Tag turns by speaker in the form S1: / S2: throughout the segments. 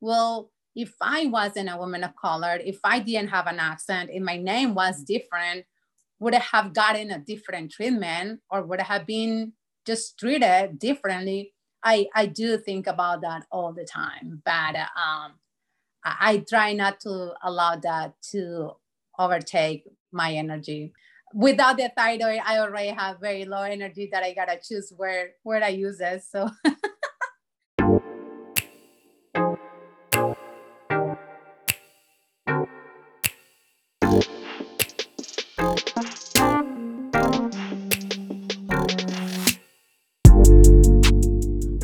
S1: well, if I wasn't a woman of color, if I didn't have an accent, if my name was different, would I have gotten a different treatment or would I have been just treated differently? I, I do think about that all the time, but um, I, I try not to allow that to overtake my energy. Without the thyroid, I already have very low energy that I gotta choose where where I use it. So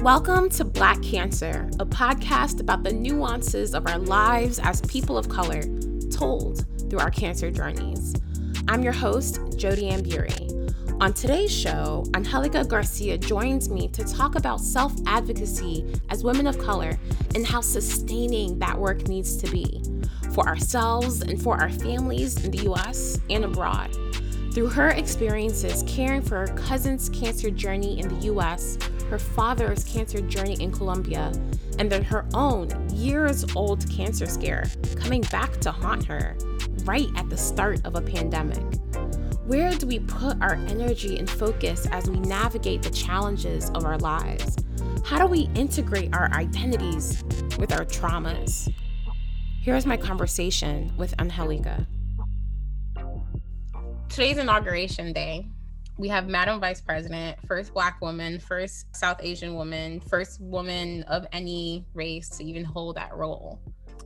S2: Welcome to Black Cancer, a podcast about the nuances of our lives as people of color, told through our cancer journeys. I'm your host, Jodi-Ann Burey. On today's show, Angelica Garcia joins me to talk about self advocacy as women of color and how sustaining that work needs to be for ourselves and for our families in the US and abroad. Through her experiences caring for her cousin's cancer journey in the US, her father's cancer journey in Colombia, and then her own years old cancer scare coming back to haunt her right at the start of a pandemic. Where do we put our energy and focus as we navigate the challenges of our lives? How do we integrate our identities with our traumas? Here's my conversation with Angelica. Today's inauguration day, we have Madam Vice President, first Black woman, first South Asian woman, first woman of any race to even hold that role.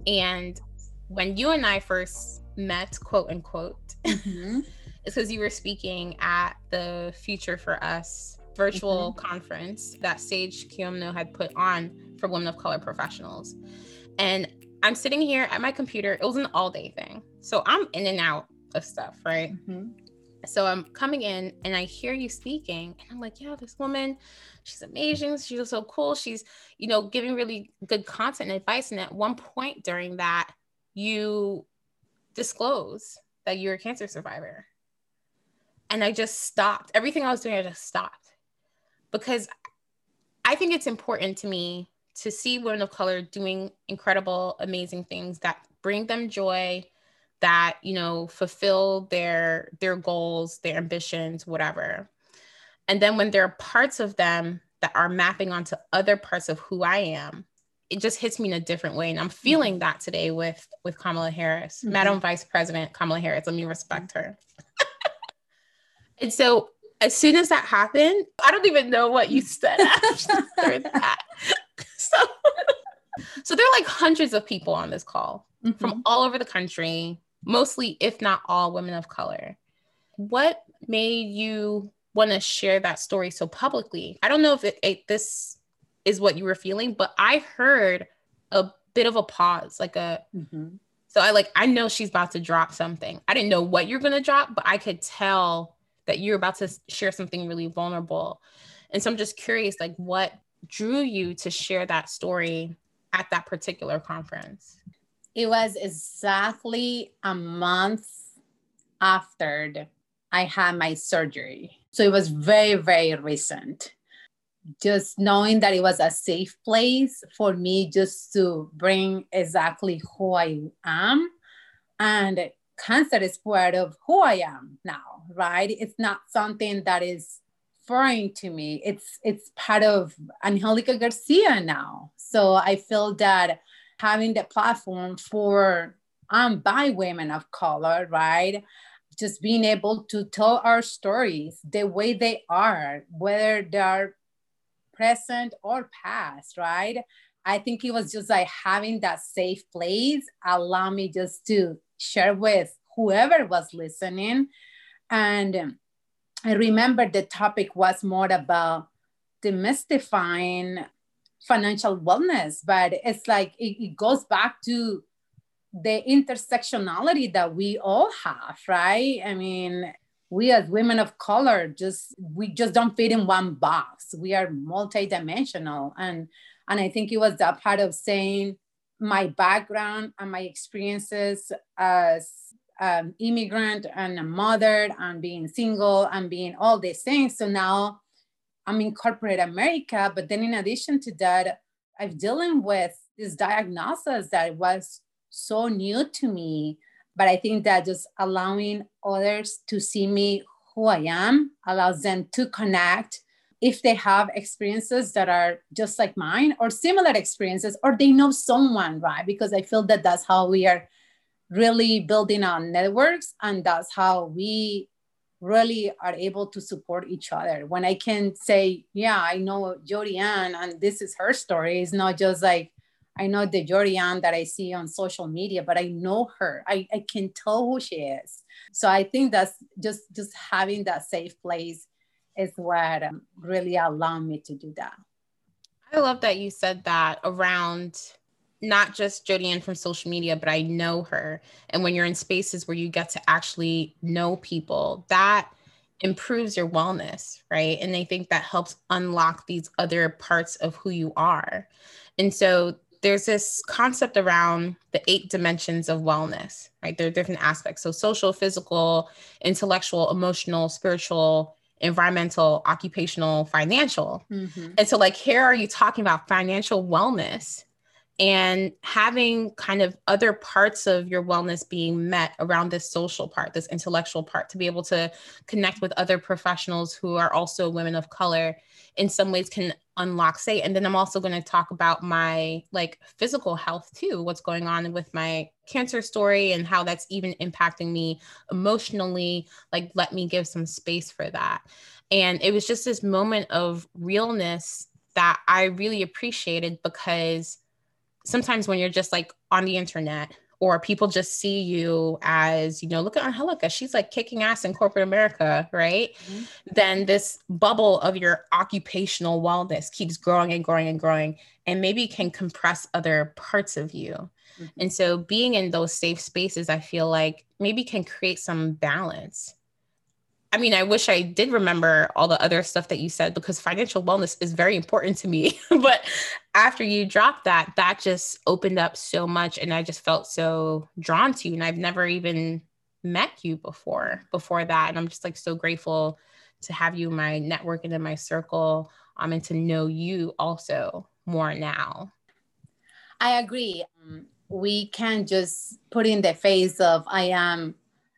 S2: And when you and I first met, quote unquote, mm-hmm. it's because you were speaking at the Future for Us virtual mm-hmm. conference that Sage Quiamno had put on for women of color professionals. And I'm sitting here at my computer. It was an all day thing. So I'm in and out of stuff, right? Mm-hmm. So I'm coming in and I hear you speaking, and I'm like, yeah, this woman, she's amazing. She's so cool. She's, you know, giving really good content and advice. And at one point during that, you disclose that you're a cancer survivor. And I just stopped. Everything I was doing, I just stopped because I think it's important to me to see women of color doing incredible, amazing things that bring them joy, that you know fulfill their their goals their ambitions whatever and then when there are parts of them that are mapping onto other parts of who i am it just hits me in a different way and i'm feeling mm-hmm. that today with with kamala harris mm-hmm. madam vice president kamala harris let me respect her and so as soon as that happened i don't even know what you said after that so so there are like hundreds of people on this call mm-hmm. from all over the country mostly, if not all, women of color. What made you want to share that story so publicly? I don't know if it, it, this is what you were feeling, but I heard a bit of a pause, like a. Mm-hmm. So I like I know she's about to drop something. I didn't know what you're gonna drop, but I could tell that you're about to share something really vulnerable. And so I'm just curious, like what drew you to share that story at that particular conference?
S1: It was exactly a month after I had my surgery. So it was very, very recent. Just knowing that it was a safe place for me just to bring exactly who I am. And cancer is part of who I am now, right? It's not something that is foreign to me. It's it's part of Angelica Garcia now. So I feel that having the platform for um by women of color, right? Just being able to tell our stories the way they are, whether they're present or past, right? I think it was just like having that safe place allow me just to share with whoever was listening. And I remember the topic was more about demystifying financial wellness, but it's like it, it goes back to the intersectionality that we all have, right? I mean, we as women of color just we just don't fit in one box. We are multidimensional, and and I think it was that part of saying my background and my experiences as an immigrant and a mother and being single and being all these things. So now I'm in corporate America, but then in addition to that, I'm dealing with this diagnosis that was so new to me. But I think that just allowing others to see me who I am allows them to connect if they have experiences that are just like mine or similar experiences, or they know someone, right? Because I feel that that's how we are really building our networks, and that's how we really are able to support each other. When I can say, Yeah, I know Jodi-Ann, and this is her story, it's not just like, I know the Jodi-Ann that I see on social media, but I know her. I, I can tell who she is. So I think that's just just having that safe place is what um, really allowed me to do that.
S2: I love that you said that around not just Jodi-Ann from social media, but I know her. And when you're in spaces where you get to actually know people, that improves your wellness, right? And I think that helps unlock these other parts of who you are. And so there's this concept around the eight dimensions of wellness, right? There are different aspects. So social, physical, intellectual, emotional, spiritual, environmental, occupational, financial. Mm-hmm. And so, like, here are you talking about financial wellness and having kind of other parts of your wellness being met around this social part, this intellectual part, to be able to connect with other professionals who are also women of color in some ways can unlock say and then i'm also going to talk about my like physical health too what's going on with my cancer story and how that's even impacting me emotionally like let me give some space for that. And it was just this moment of realness that i really appreciated because sometimes when you're just like on the internet or people just see you as, you know, look at Angelica, she's like kicking ass in corporate America, right? Mm-hmm. Then this bubble of your occupational wellness keeps growing and growing and growing, and maybe can compress other parts of you. Mm-hmm. And so being in those safe spaces, I feel like maybe can create some balance I mean, I wish I did remember all the other stuff that you said because financial wellness is very important to me. but after you dropped that, that just opened up so much and I just felt so drawn to you. And I've never even met you before before that. And I'm just like so grateful to have you in my network and in my circle. Um, and to know you also more now.
S1: I agree. Um, we can't just put in the face of I am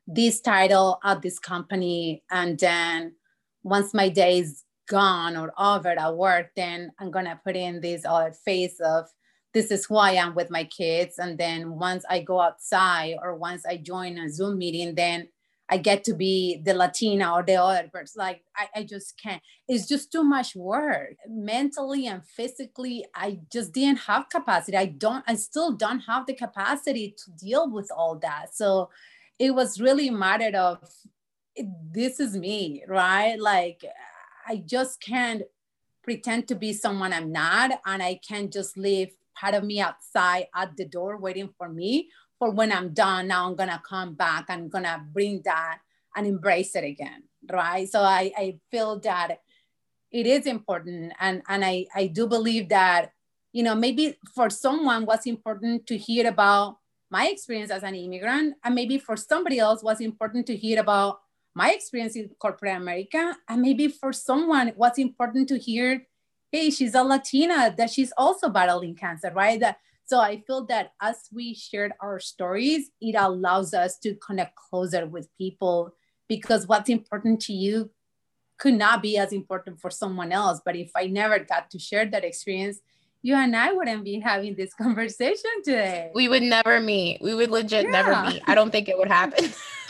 S1: this title at this company and then once my day is gone or over at work then i'm gonna put in this other phase of this is who i am with my kids. And then once i go outside or once i join a zoom meeting then i get to be the latina or the other person. Like I, I just can't. It's just too much work. Mentally and physically i just didn't have capacity. I don't i still don't have the capacity to deal with all that. So it was really a matter of this is me, right? Like I just can't pretend to be someone I'm not, and I can't just leave part of me outside at the door waiting for me. For when I'm done, now I'm gonna come back. I'm gonna bring that and embrace it again, right? So I, I feel that it is important, and and I I do believe that you know maybe for someone what's important to hear about my experience as an immigrant and maybe for somebody else was important to hear about my experience in corporate america and maybe for someone what's important to hear hey she's a latina that she's also battling cancer right that, so i feel that as we shared our stories it allows us to connect closer with people because what's important to you could not be as important for someone else but if i never got to share that experience you and I wouldn't be having this conversation today.
S2: We would never meet. We would legit yeah. never meet. I don't think it would happen.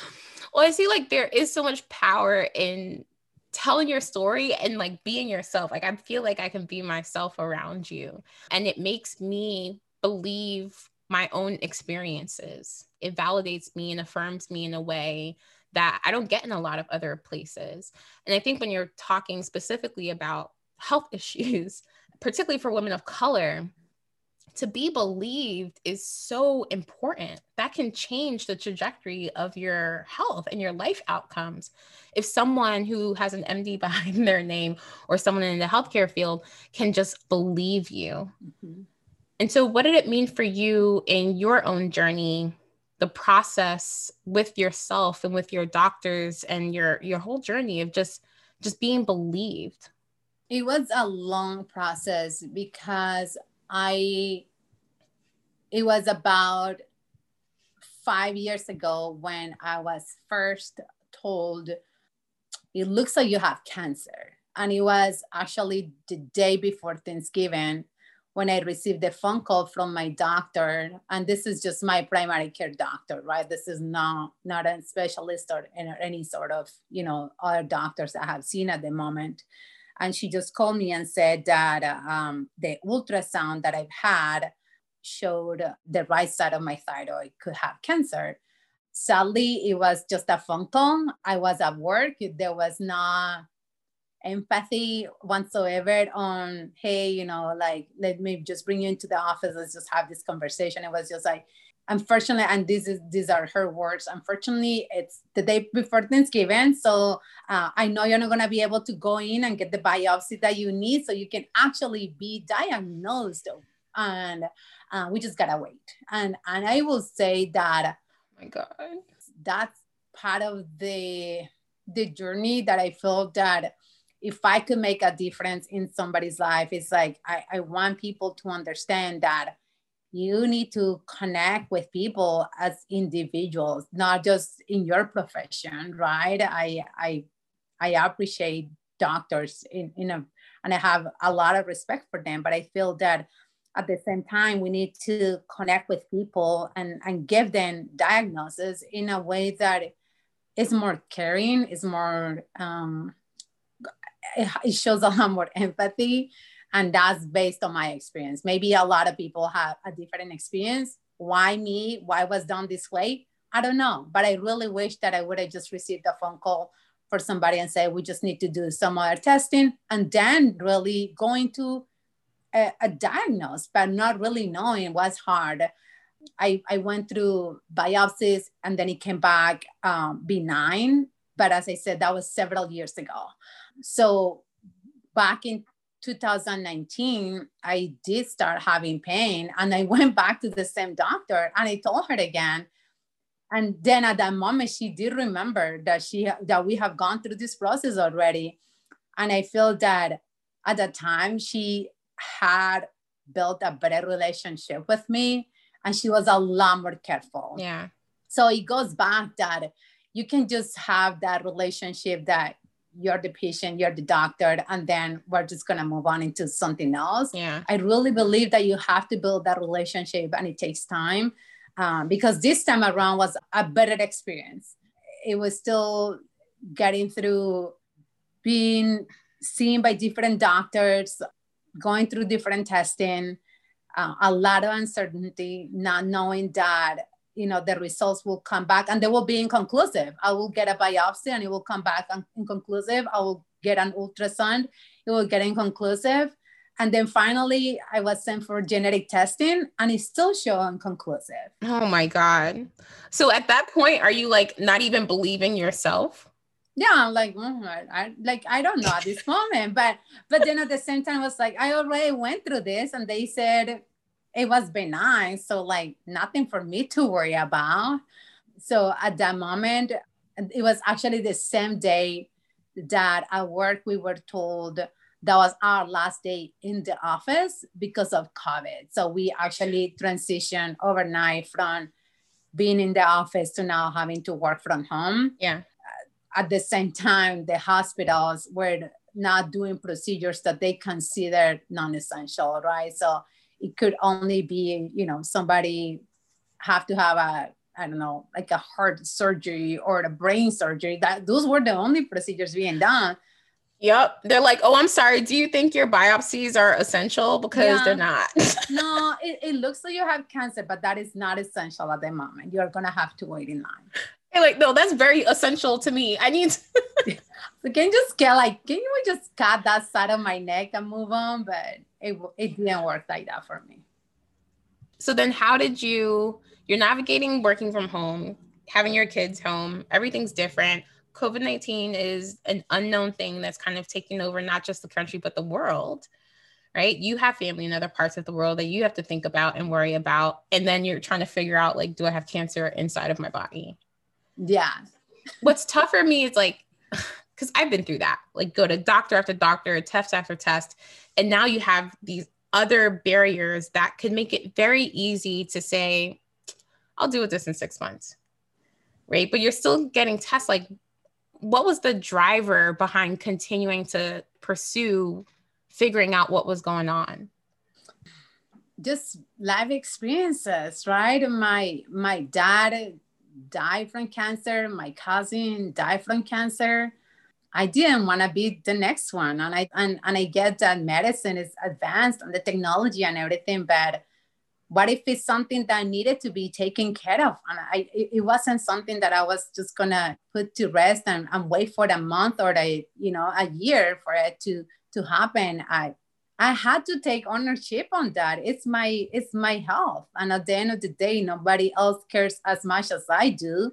S2: well, I see like there is so much power in telling your story and like being yourself. Like I feel like I can be myself around you. And it makes me believe my own experiences. It validates me and affirms me in a way that I don't get in a lot of other places. And I think when you're talking specifically about health issues, particularly for women of color, to be believed is so important. That can change the trajectory of your health and your life outcomes. If someone who has an MD behind their name or someone in the healthcare field can just believe you. Mm-hmm. And so, what did it mean for you in your own journey, the process with yourself and with your doctors and your your whole journey of just just being believed?
S1: It was a long process because I it was about five years ago when I was first told it looks like you have cancer. And it was actually the day before Thanksgiving when I received a phone call from my doctor. And this is just my primary care doctor, right? This is not not a specialist or any sort of, you know, other doctors I have seen at the moment. And she just called me and said that um, the ultrasound that I've had showed the right side of my thyroid could have cancer. Sadly, it was just a phone call. I was at work. There was not empathy whatsoever on, hey, you know, like, let me just bring you into the office. Let's just have this conversation. It was just like, unfortunately, and this is these are her words. Unfortunately, it's the day before Thanksgiving, so uh, I know you're not gonna be able to go in and get the biopsy that you need, so you can actually be diagnosed. And uh, we just gotta wait. And and I will say that.
S2: Oh my God.
S1: That's part of the the journey that I feel that if I could make a difference in somebody's life, it's like I, I want people to understand that you need to connect with people as individuals, not just in your profession, right? I I I appreciate doctors in, in a and I have a lot of respect for them, but I feel that at the same time we need to connect with people and, and give them diagnosis in a way that is more caring is more um, it shows a lot more empathy and that's based on my experience maybe a lot of people have a different experience why me why was done this way i don't know but i really wish that i would have just received a phone call for somebody and say we just need to do some other testing and then really going to a, a diagnose, but not really knowing was hard. I, I went through biopsies and then it came back um, benign. But as I said, that was several years ago. So back in 2019, I did start having pain and I went back to the same doctor and I told her again. And then at that moment, she did remember that she that we have gone through this process already. And I feel that at that time she had built a better relationship with me and she was a lot more careful.
S2: Yeah.
S1: So it goes back that you can just have that relationship that you're the patient, you're the doctor, and then we're just gonna move on into something else.
S2: Yeah.
S1: I really believe that you have to build that relationship and it takes time um, because this time around was a better experience. It was still getting through being seen by different doctors, going through different testing, uh, a lot of uncertainty, not knowing that you know the results will come back and they will be inconclusive. I will get a biopsy and it will come back inconclusive. I will get an ultrasound, it will get inconclusive. And then finally, I was sent for genetic testing and it still showed inconclusive.
S2: Oh my God. So at that point, are you like not even believing yourself?
S1: yeah i'm like mm, I, I, like i don't know at this moment but but then at the same time I was like i already went through this and they said it was benign so like nothing for me to worry about. So at that moment it was actually the same day that at work we were told that was our last day in the office because of covid. So we actually transitioned overnight from being in the office to now having to work from home.
S2: Yeah.
S1: At the same time, the hospitals were not doing procedures that they considered non-essential, right? So it could only be, you know, somebody have to have a, I don't know, like a heart surgery or a brain surgery. That those were the only procedures being done.
S2: Yep. They're like, oh, I'm sorry. Do you think your biopsies are essential? Because yeah. they're not.
S1: no, it, it looks like you have cancer, but that is not essential at the moment. You're going to have to wait in line.
S2: Hey, like, no, that's very essential to me. I need
S1: to so can you just get like, can you just cut that side of my neck and move on? But it, it didn't work like that for me.
S2: So then how did you, you're navigating working from home, having your kids home, everything's different. COVID-19 is an unknown thing that's kind of taking over not just the country, but the world right? You have family in other parts of the world that you have to think about and worry about. And then you're trying to figure out like, do I have cancer inside of my body?
S1: Yeah.
S2: What's tough for me is like, because I've been through that, like go to doctor after doctor, test after test. And now you have these other barriers that could make it very easy to say, I'll do with this in six months. Right. But you're still getting tests. Like, what was the driver behind continuing to pursue figuring out what was going on?
S1: Just life experiences, right? My my dad died from cancer, my cousin died from cancer I didn't want to be the next one. And I and, and I get that medicine is advanced and the technology and everything, but what if it's something that needed to be taken care of? And I it, wasn't something that I was just gonna put to rest and, and wait for a month or a you know a year for it to to happen. I I had to take ownership on that. It's my it's my health. And at the end of the day, nobody else cares as much as I do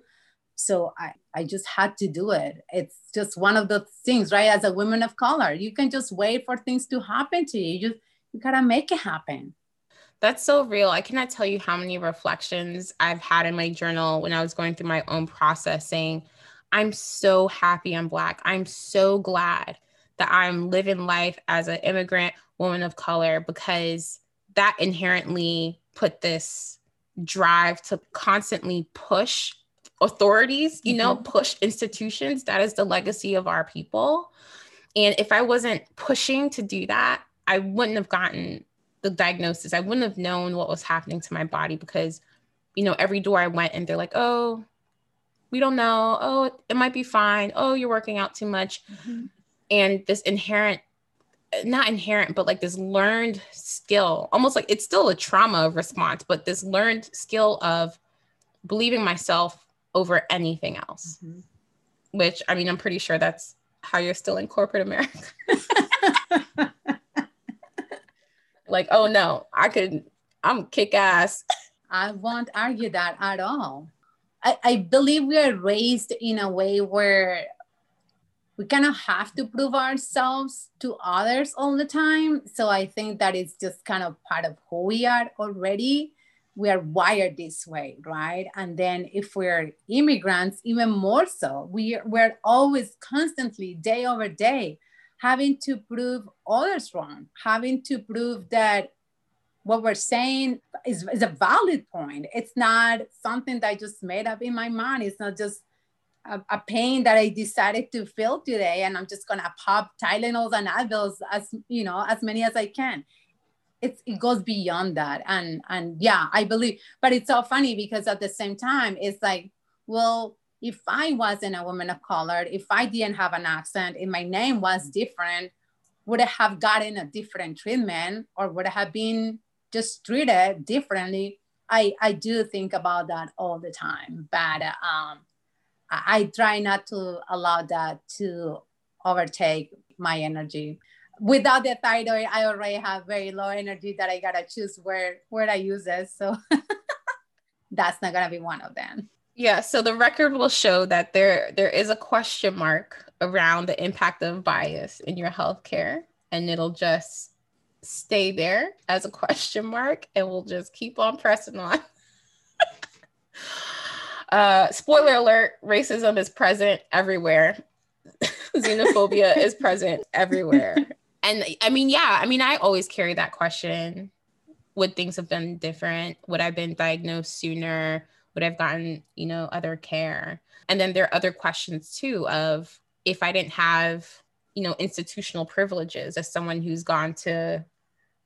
S1: so I, I just had to do it. It's just one of the things, right? As a woman of color, you can just wait for things to happen to you. You you gotta make it happen.
S2: That's so real. I cannot tell you how many reflections I've had in my journal when I was going through my own process saying, I'm so happy I'm Black. I'm so glad that I'm living life as an immigrant woman of color because that inherently put this drive to constantly push authorities, you know, mm-hmm. push institutions. That is the legacy of our people. And if I wasn't pushing to do that, I wouldn't have gotten the diagnosis. I wouldn't have known what was happening to my body because, you know, every door I went and they're like, oh, we don't know. Oh, it might be fine. Oh, you're working out too much. Mm-hmm. And this inherent, not inherent, but like this learned skill, almost like it's still a trauma response, but this learned skill of believing myself over anything else. Mm-hmm. Which I mean, I'm pretty sure that's how you're still in corporate America. like, oh no, I could, I'm kick ass.
S1: I won't argue that at all. I, I believe we are raised in a way where we kind of have to prove ourselves to others all the time. So I think that is just kind of part of who we are already we are wired this way, right? And then if we're immigrants, even more so, we, we're always constantly, day over day, having to prove others wrong, having to prove that what we're saying is, is a valid point. It's not something that I just made up in my mind. It's not just a, a, pain that I decided to feel today, and I'm just gonna pop Tylenols and Advils as you know as many as I can it's it goes beyond that. And and yeah i believe but it's so funny because at the same time it's like well if i wasn't a woman of color if i didn't have an accent if my name was different would i have gotten a different treatment or would i have been just treated differently? I i do think about that all the time but um I, I try not to allow that to overtake my energy without the thyroid, I already have very low energy that I gotta choose where where I use it. So that's not gonna be one of them.
S2: Yeah, so the record will show that there there is a question mark around the impact of bias in your healthcare, and it'll just stay there as a question mark, and we'll just keep on pressing on. uh, spoiler alert: racism is present everywhere. Xenophobia is present everywhere and I mean, yeah, I mean, I always carry that question. Would things have been different? Would I have been diagnosed sooner? Would I've gotten, you know, other care? And then there are other questions too of if I didn't have, you know, institutional privileges as someone who's gone to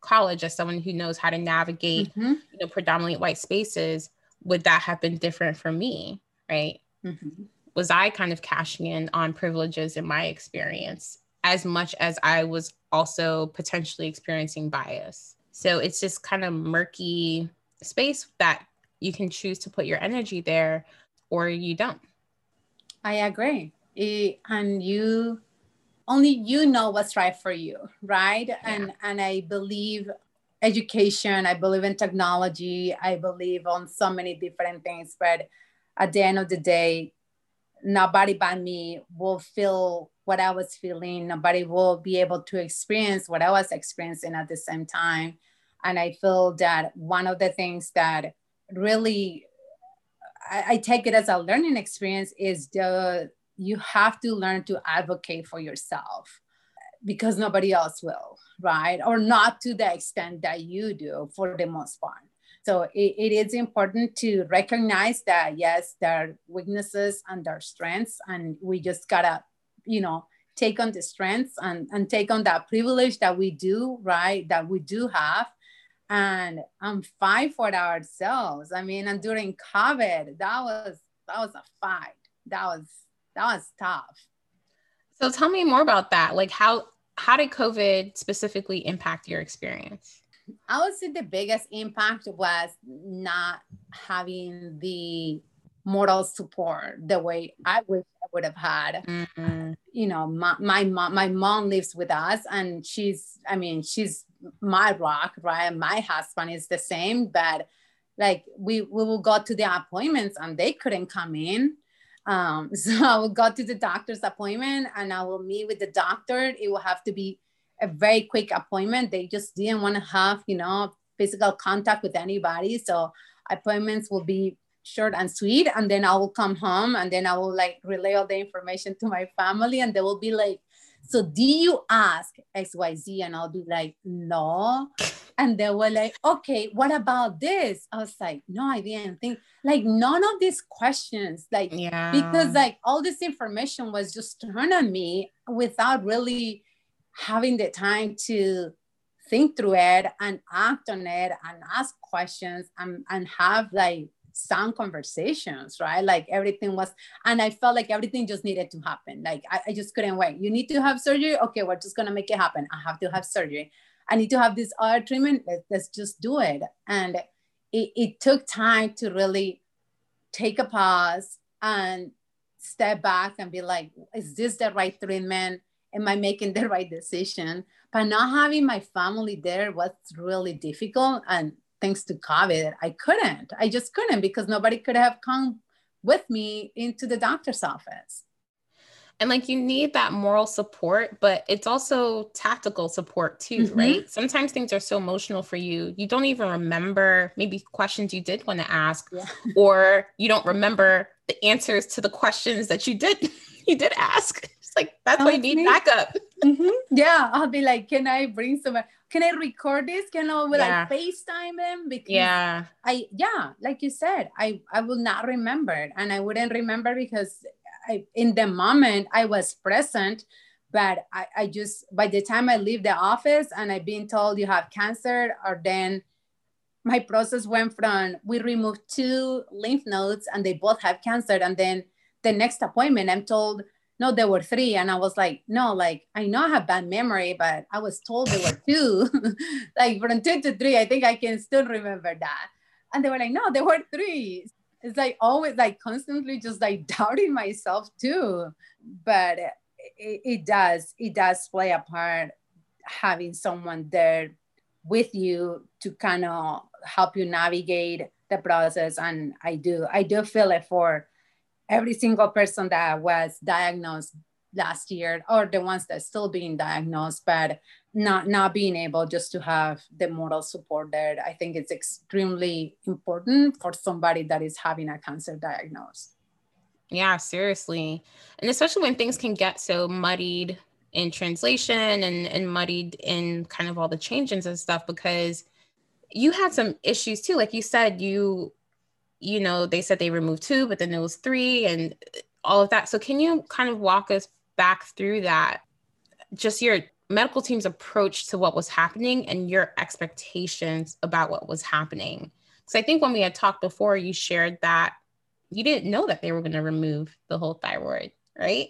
S2: college, as someone who knows how to navigate, mm-hmm. you know, predominantly white spaces, would that have been different for me? Right. Mm-hmm. Was I kind of cashing in on privileges in my experience as much as I was also potentially experiencing bias. So it's just kind of murky space that you can choose to put your energy there or you don't.
S1: I agree. It, and you only you know what's right for you, right? Yeah. And and I believe education, I believe in technology, I believe on so many different things, but at the end of the day, nobody but me will feel what I was feeling. Nobody will be able to experience what I was experiencing at the same time. And I feel that one of the things that really I, I take it as a learning experience is the you have to learn to advocate for yourself. because nobody else will, right? Or not to the extent that you do for the most part. So it, it is important to recognize that yes, there are weaknesses and there are strengths, and we just gotta, you know, take on the strengths and, and take on that privilege that we do, right? That we do have. And I'm fight for ourselves. I mean, and during COVID, that was that was a fight. That was that was tough.
S2: So tell me more about that. Like how how did COVID specifically impact your experience?
S1: I would say the biggest impact was not having the moral support the way I wish I would have had. Mm-hmm. You know, my, my mom, my mom lives with us and she's, I mean, she's my rock, right? My husband is the same, but like we, we will go to the appointments and they couldn't come in. Um, so I will go to the doctor's appointment and I will meet with the doctor. It will have to be a very quick appointment. They just didn't want to have, you know, physical contact with anybody. So appointments will be short and sweet. And then I will come home and then I will like relay all the information to my family and they will be like, so do you ask XYZ? And I'll be like, no. And they were like, okay, what about this? I was like, no, I didn't think like none of these questions, like yeah. because like all this information was just thrown at me without really having the time to think through it and act on it and ask questions and, and have like sound conversations, right? Like everything was, and I felt like everything just needed to happen. Like I, I just couldn't wait. You need to have surgery. Okay, we're just gonna make it happen. I have to have surgery. I need to have this other treatment. Let's, let's just do it. And it, it took time to really take a pause and step back and be like, is this the right treatment? Am I making the right decision? But not having my family there was really difficult. And thanks to COVID, I couldn't. I just couldn't because nobody could have come with me into the doctor's office.
S2: And like you need that moral support, but it's also tactical support too, mm-hmm. right? Sometimes things are so emotional for you, you don't even remember maybe questions you did want to ask, yeah. or you don't remember the answers to the questions that you did you did ask. Like that's why you need backup.
S1: Mm-hmm. Yeah, I'll be like, can I bring some? Can I record this? Can I will yeah. I FaceTime them?
S2: Because yeah,
S1: I yeah, like you said, I I will not remember, and I wouldn't remember because I in the moment I was present, but I, I just by the time I leave the office and I've been told you have cancer, or then my process went from we removed two lymph nodes and they both have cancer, and then the next appointment, I'm told, no, there were three. And I was like, no, like, I know I have bad memory, but I was told there were two. like from two to three, I think I can still remember that. And they were like, no, there were three. It's like always like constantly just like doubting myself too. But it, it does, it does play a part having someone there with you to kind of help you navigate the process. And I do, I do feel it for every single person that was diagnosed last year or the ones that still being diagnosed but not not being able just to have the moral support there i think it's extremely important for somebody that is having a cancer diagnosis.
S2: Yeah seriously. And especially when things can get so muddied in translation and and muddied in kind of all the changes and stuff because you had some issues too. Like you said you you know, they said they removed two, but then it was three and uh, all of that. So can you kind of walk us back through that? Just your medical team's approach to what was happening and your expectations about what was happening. So I think when we had talked before, you shared that you didn't know that they were going to remove the whole thyroid, right?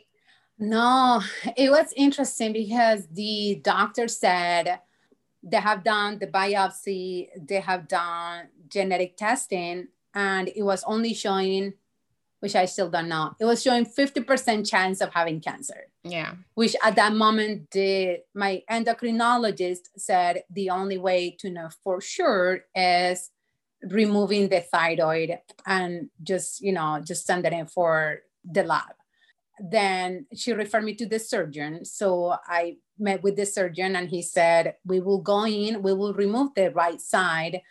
S1: No, it was interesting because the doctor said they have done the biopsy, they have done genetic testing, and it was only showing which I still don't know. It was showing 50% chance of having cancer.
S2: Yeah.
S1: Which at that moment, the my endocrinologist said the only way to know for sure is removing the thyroid and just, you know, just sending it for the lab. Then she referred me to the surgeon. So I met with the surgeon and he said, we will go in, we will remove the right side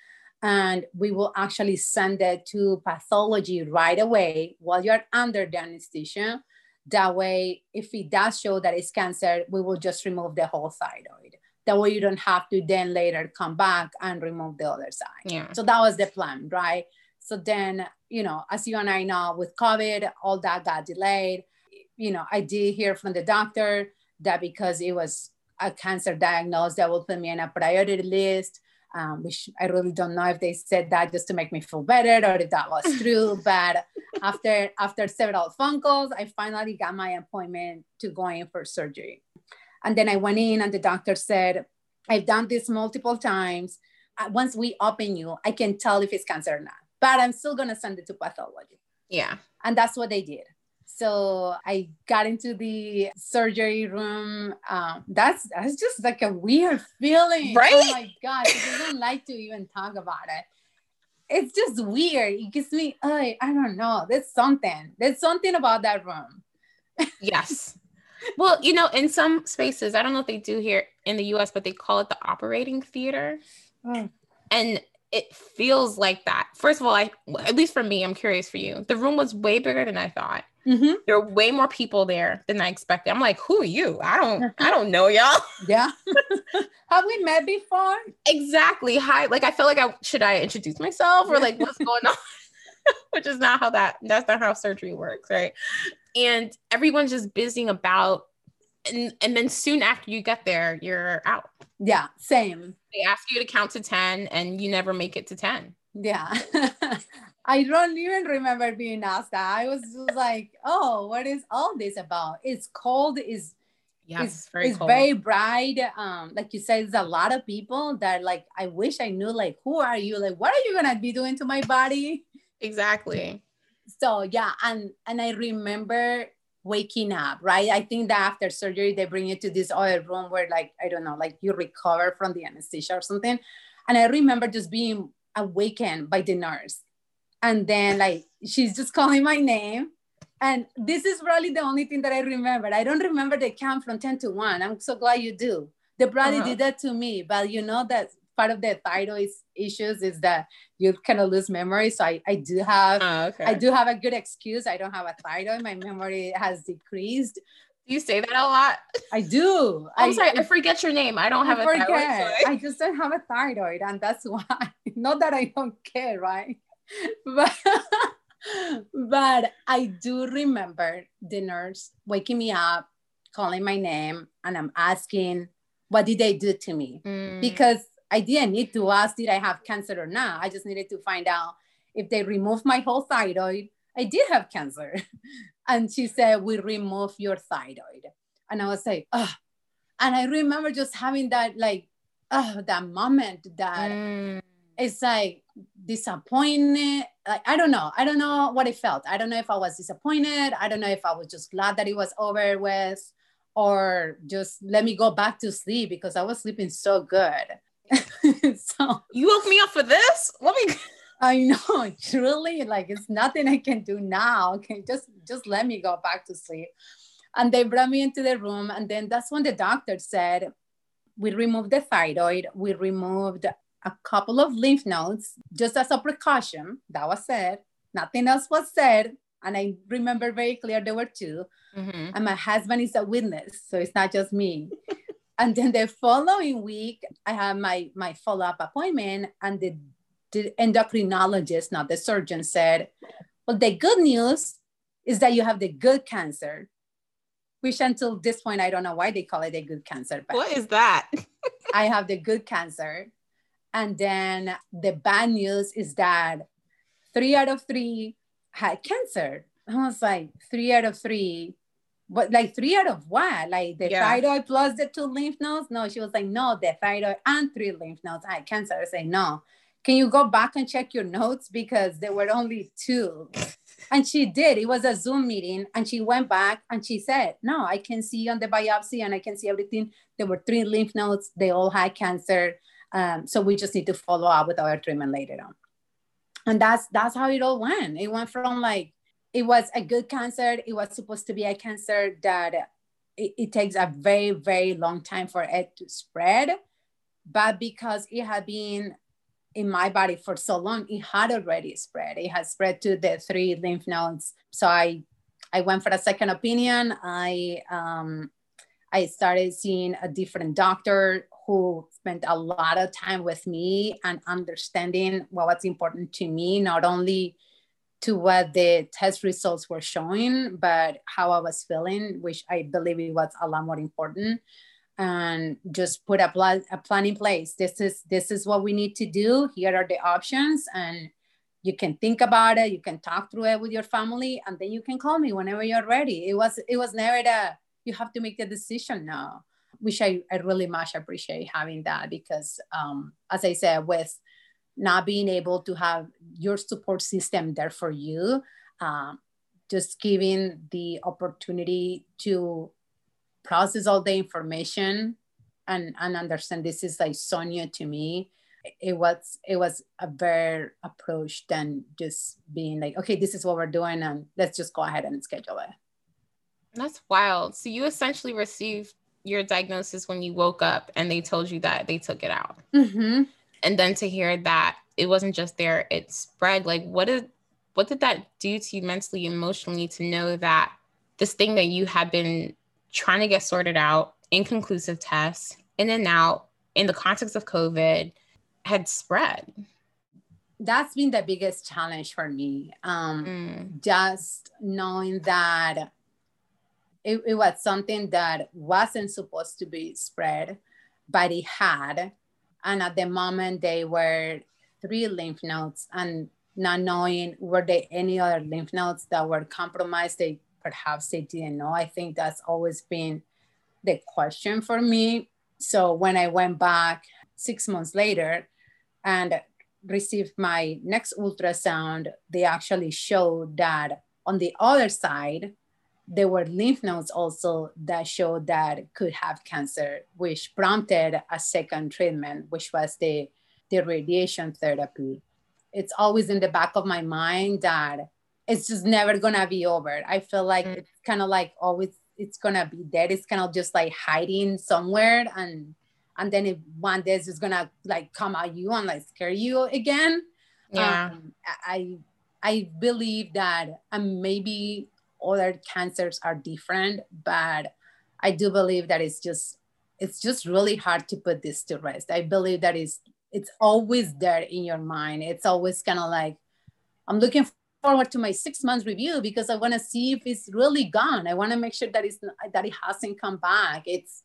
S1: and we will actually send it to pathology right away while you're under the anesthesia That way, if it does show that it's cancer, we will just remove the whole thyroid. That way, you don't have to then later come back and remove the other side.
S2: Yeah.
S1: So that was the plan, right? So then, you know, as you and I know, with COVID, all that got delayed. You know, I did hear from the doctor that because it was a cancer diagnosed, that will put me in a priority list. Um, which I really don't know if they said that just to make me feel better or if that was true. but after after several phone calls, I finally got my appointment to go in for surgery. And then I went in, and the doctor said, "I've done this multiple times. Uh, once we open you, I can tell if it's cancer or not. But I'm still gonna send it to pathology."
S2: Yeah.
S1: And that's what they did. So I got into the surgery room. Um, that's that's just like a weird feeling.
S2: Right?
S1: Oh my god! I don't like to even talk about it. It's just weird. It gives me, I I don't know. There's something. There's something about that room.
S2: Yes. well, you know, in some spaces, I don't know if they do here in the US, but they call it the operating theater.
S1: Oh.
S2: And it feels like that. First of all, I at least for me, I'm curious for you. The room was way bigger than I thought.
S1: Mhm.
S2: There were way more people there than I expected. I'm like, who are you? I don't I don't know y'all.
S1: Yeah. Have we met before?
S2: exactly. Hi. Like I feel like I should I introduce myself or like what's going on? Which is not how that that's not how surgery works, right? And everyone's just busying about and and then soon after you get there, you're out.
S1: Yeah, same.
S2: They ask you to count to 10 and you never make it to 10.
S1: Yeah. I don't even remember being asked that. I was just like, oh, what is all this about? It's cold, is
S2: Yes,
S1: it's
S2: very
S1: it's
S2: cold.
S1: very bright. Um, like you said, there's a lot of people that like I wish I knew like who are you? Like, what are you gonna be doing to my body?
S2: exactly.
S1: So yeah, and and I remember waking up, right? I think that after surgery they bring you to this other room where like I don't know, like you recover from the anesthesia or something. And I remember just being awakened by the nurse. And then like she's just calling my name. And this is probably the only thing that I remember. I don't remember the count from 10 to 1. I'm so glad you do. The brother
S2: Uh-huh.
S1: did that to me, but you know that part of the thyroid issues is that you kind of lose memory. So I, I do have
S2: Oh, okay.
S1: I do have a good excuse. I don't have a thyroid. My memory has decreased.
S2: Do you say that a lot?
S1: I do.
S2: I'm
S1: I,
S2: sorry, I forget your name. I don't have a thyroid. so I-
S1: I just don't have a thyroid, and that's why. Not that I don't care, right? But but I do remember the nurse waking me up, calling my name, and I'm asking, "What did they do to me?"
S2: Mm,
S1: because I didn't need to ask did I have cancer or not. I just needed to find out if they removed my whole thyroid. I did have cancer. And she said, We remove your thyroid. And I was like, oh. And I remember just having that, like, oh, that moment that
S2: mm,
S1: it's like disappointed. Like, I don't know. I don't know what it felt. I don't know if I was disappointed. I don't know if I was just glad that it was over with or just let me go back to sleep because I was sleeping so good. so
S2: you woke me up for this? Let me
S1: I know, truly, like it's nothing I can do now. Okay, just just let me go back to sleep. And they brought me into the room, and then that's when the doctor said, "We removed the thyroid. We removed a couple of lymph nodes just as a precaution." That was said. Nothing else was said, and I remember very clear there were two.
S2: Mhm.
S1: And my husband is a witness, so it's not just me. And then the following week, I had my my follow up appointment, and the the endocrinologist, not the surgeon, said, Well, the good news is that you have the good cancer, which until this point, I don't know why they call it a good cancer, but
S2: What is that?
S1: I have the good cancer. And then the bad news is that three out of three had cancer. I was like, three out of three. But like three out of what? Like the
S2: Yeah.
S1: thyroid plus the two lymph nodes? No, she was like, no, the thyroid and three lymph nodes had cancer. I say, no. Can you go back and check your notes? Because there were only two. And she did. It was a Zoom meeting. And she went back and she said, No, I can see on the biopsy and I can see everything. There were three lymph nodes. They all had cancer. Um, so we just need to follow up with our treatment later on. And that's that's how it all went. It went from like it was a good cancer. It was supposed to be a cancer that it, it takes a very, very long time for it to spread. But because it had been in my body for so long, it had already spread. It had spread to the three lymph nodes. So I I went for a second opinion. I um, I started seeing a different doctor who spent a lot of time with me and understanding what was important to me, not only to what the test results were showing, but how I was feeling, which I believe it was a lot more important. And just put a plan, a plan in place. This is this is what we need to do. Here are the options, and you can think about it. You can talk through it with your family, and then you can call me whenever you're ready. It was it was never that you have to make the decision now, which I, I really much appreciate having that because, um, as I said, with not being able to have your support system there for you um, just giving the opportunity to process all the information and, and understand this is like so new to me. It was it was a better approach than just being like okay this is what we're doing and let's just go ahead and schedule it.
S2: That's wild. So you essentially received your diagnosis when you woke up and they told you that they took it out. Mm-hmm and then to hear that it wasn't just there it spread. Like what did what did that do to you mentally emotionally to know that this thing that you had been trying to get sorted out inconclusive tests in and out in the context of covid had spread?
S1: That's been the biggest challenge for me um, mm. just knowing that it, it was something that wasn't supposed to be spread but it had and at the moment, they were three lymph nodes, and not knowing were there any other lymph nodes that were compromised, they perhaps they didn't know. I think that's always been the question for me. So when I went back six months later and received my next ultrasound, they actually showed that on the other side, there were lymph nodes also that showed that could have cancer, which prompted a second treatment, which was the, the radiation therapy. It's always in the back of my mind that it's just never gonna be over. I feel like mm. it's kind of like always it's gonna be dead. It's kind of just like hiding somewhere and and then if one day it's just gonna like come at you and like scare you again.
S2: Yeah. Um,
S1: I I believe that um, maybe other cancers are different, but I do believe that it's just it's just really hard to put this to rest. I believe that is it's always there in your mind. It's always kind of like I'm looking forward to my six months review because I want to see if it's really gone. I want to make sure that it's that it hasn't come back. It's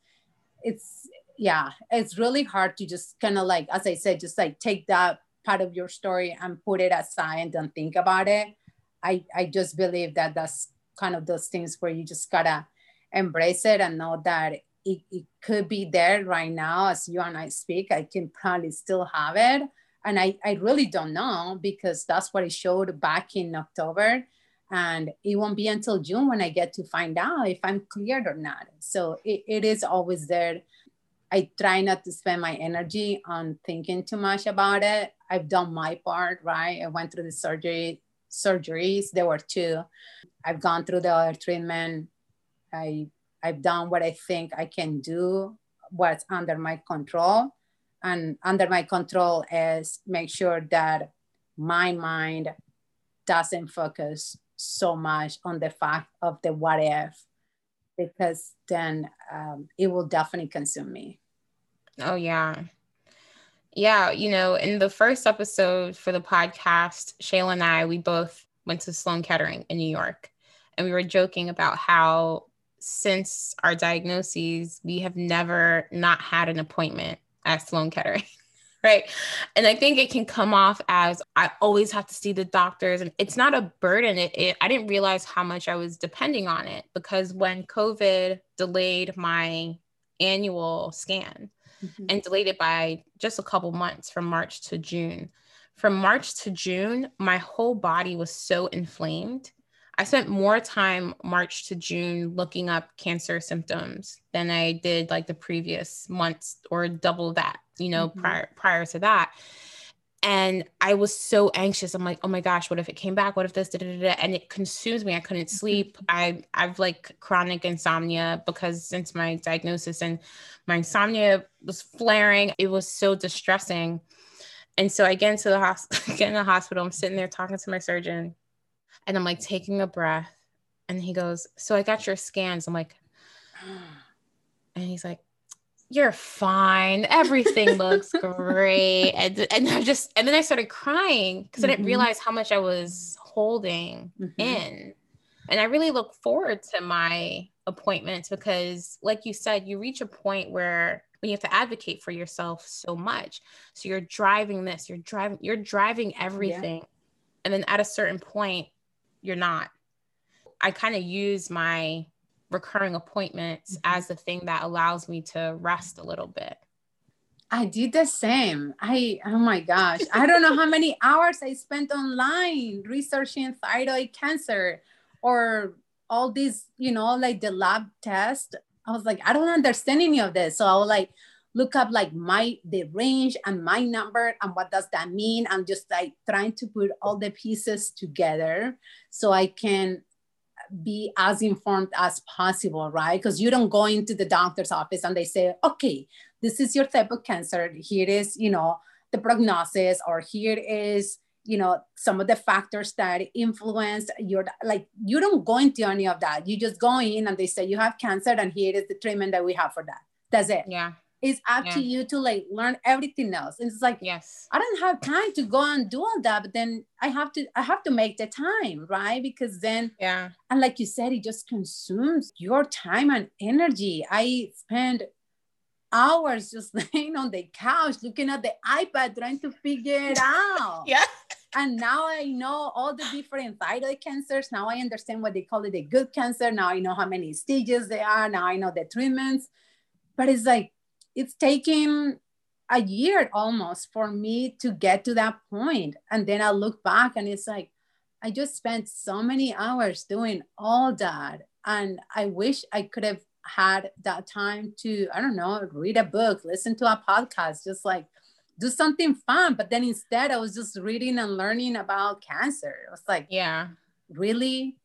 S1: it's yeah, it's really hard to just kind of like as I said, just like take that part of your story and put it aside and don't think about it. I I just believe that that's kind of those things where you just gotta embrace it and know that it, it could be there right now as you and I speak. I can probably still have it. And I, I really don't know because that's what it showed back in October. And it won't be until June when I get to find out if I'm cleared or not. So it, it is always there. I try not to spend my energy on thinking too much about it. I've done my part, right? I went through the surgery surgeries. There were two. I've gone through the other treatment. I I've done what I think I can do, what's under my control. And under my control is make sure that my mind doesn't focus so much on the fact of the what if, because then um, it will definitely consume me.
S2: Oh, yeah. Yeah. You know, in the first episode for the podcast, Shayla and I, we both went to Sloan Kettering in New York and we were joking about how since our diagnoses, we have never not had an appointment at Sloan Kettering. right. And I think it can come off as I always have to see the doctors, and it's not a burden. It, it I didn't realize how much I was depending on it because when COVID delayed my annual scan mm-hmm. and delayed it by just a couple months from March to June. From March to June, my whole body was so inflamed I spent more time March to June looking up cancer symptoms than I did like the previous months or double that, you know, mm-hmm. prior prior to that. And I was so anxious. I'm like, oh my gosh, what if it came back? What if this? Da, da, da, and it consumes me. I couldn't mm-hmm. sleep. I I've like chronic insomnia because since my diagnosis and my insomnia was flaring, it was so distressing. And so I get into the hospital, get in the hospital. I'm sitting there talking to my surgeon and I'm like taking a breath And he goes, So I got your scans. I'm like, and he's like, You're fine. Everything looks great. And, and I just, and then I started crying because mm-hmm. I didn't mm-hmm. realize how much I was holding mm-hmm. in. And I really look forward to my appointments because, like you said, you reach a point where when you have to advocate for yourself so much. So you're driving this, you're driving, you're driving everything. Yeah. And then at a certain point, you're not. I kind of use my recurring appointments mm-hmm. as the thing that allows me to rest a little bit.
S1: I did the same. I oh my gosh, I don't know how many hours I spent online researching thyroid cancer or all these, you know, like the lab test. I was like, I don't understand any of this. So I was like, look up like my the range and my number and what does that mean. I'm just like trying to put all the pieces together so I can be as informed as possible, right? Because you don't go into the doctor's office and they say, okay, this is your type of cancer. Here is, you know, the prognosis, or here is, you know, some of the factors that influence your, like, you don't go into any of that. You just go in and they say, you have cancer, and here is the treatment that we have for that. That's it.
S2: Yeah
S1: it's up yeah. to you to like learn everything else. And it's like
S2: yes.
S1: I don't have time to go and do all that but then i have to i have to make the time right? Because then
S2: yeah.
S1: and like you said it just consumes your time and energy. I spend hours just laying on the couch looking at the ipad trying to figure it out.
S2: Yeah.
S1: And now i know all the different thyroid cancers. Now i understand what they call it a good cancer. Now i know how many stages they are. Now i know the treatments. But it's like it's taken a year almost for me to get to that point. And then i look back and it's like i just spent so many hours doing all that. And i wish i could have had that time to i don't know read a book listen to a podcast just like do something fun. But then instead i was just reading and learning about cancer. It was like
S2: yeah.
S1: really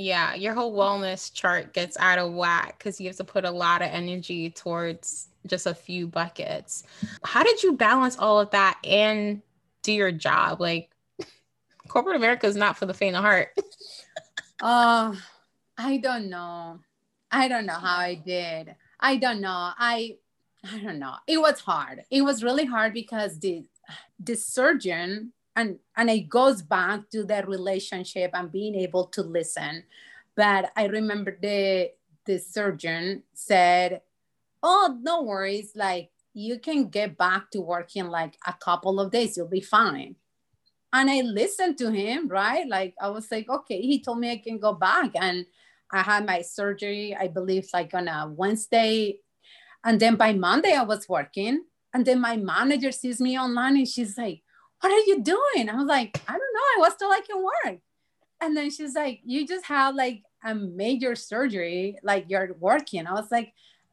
S2: yeah your whole wellness chart gets out of whack because you have to put a lot of energy towards just a few buckets. How did you balance all of that and do your job? Like corporate America is not for the faint of heart.
S1: uh, I don't know. I don't know how I did. I don't know. I I don't know. It was hard. It was really hard because the the surgeon and and it goes back to the relationship and being able to listen. But I remember the the surgeon said oh, no worries. Like you can get back to working like a couple of days, you'll be fine. And I listened to him, right? Like I was like, okay, he told me I can go back. And I had my surgery, I believe, like on a Wednesday. And then by Monday, I was working. And then my manager sees me online and she's like, What are you doing? I was like, I don't know. I was still like can work. And then she's like, You just have like a major surgery, like you're working. I was like,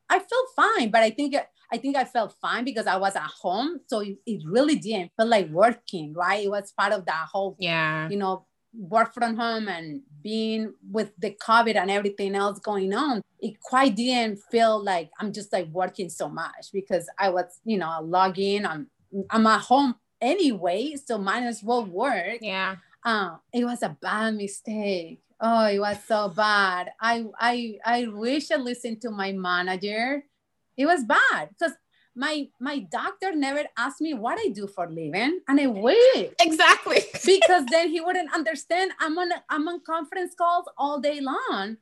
S1: I felt fine, but I think I think I felt fine because I was at home, so it, it really didn't feel like working, right? It was part of that whole,
S2: yeah,
S1: you know, work from home and being with the COVID and everything else going on. It quite didn't feel like I'm just like working so much because I was, you know, logging. I'm I'm at home anyway, so might as well work.
S2: Yeah.
S1: Uh, it was a bad mistake Oh, it was so bad. I I I wish I listened to my manager. It was bad because my my doctor never asked me what I do for living, and I wish
S2: exactly
S1: because then he wouldn't understand. I'm on I'm on conference calls all day long,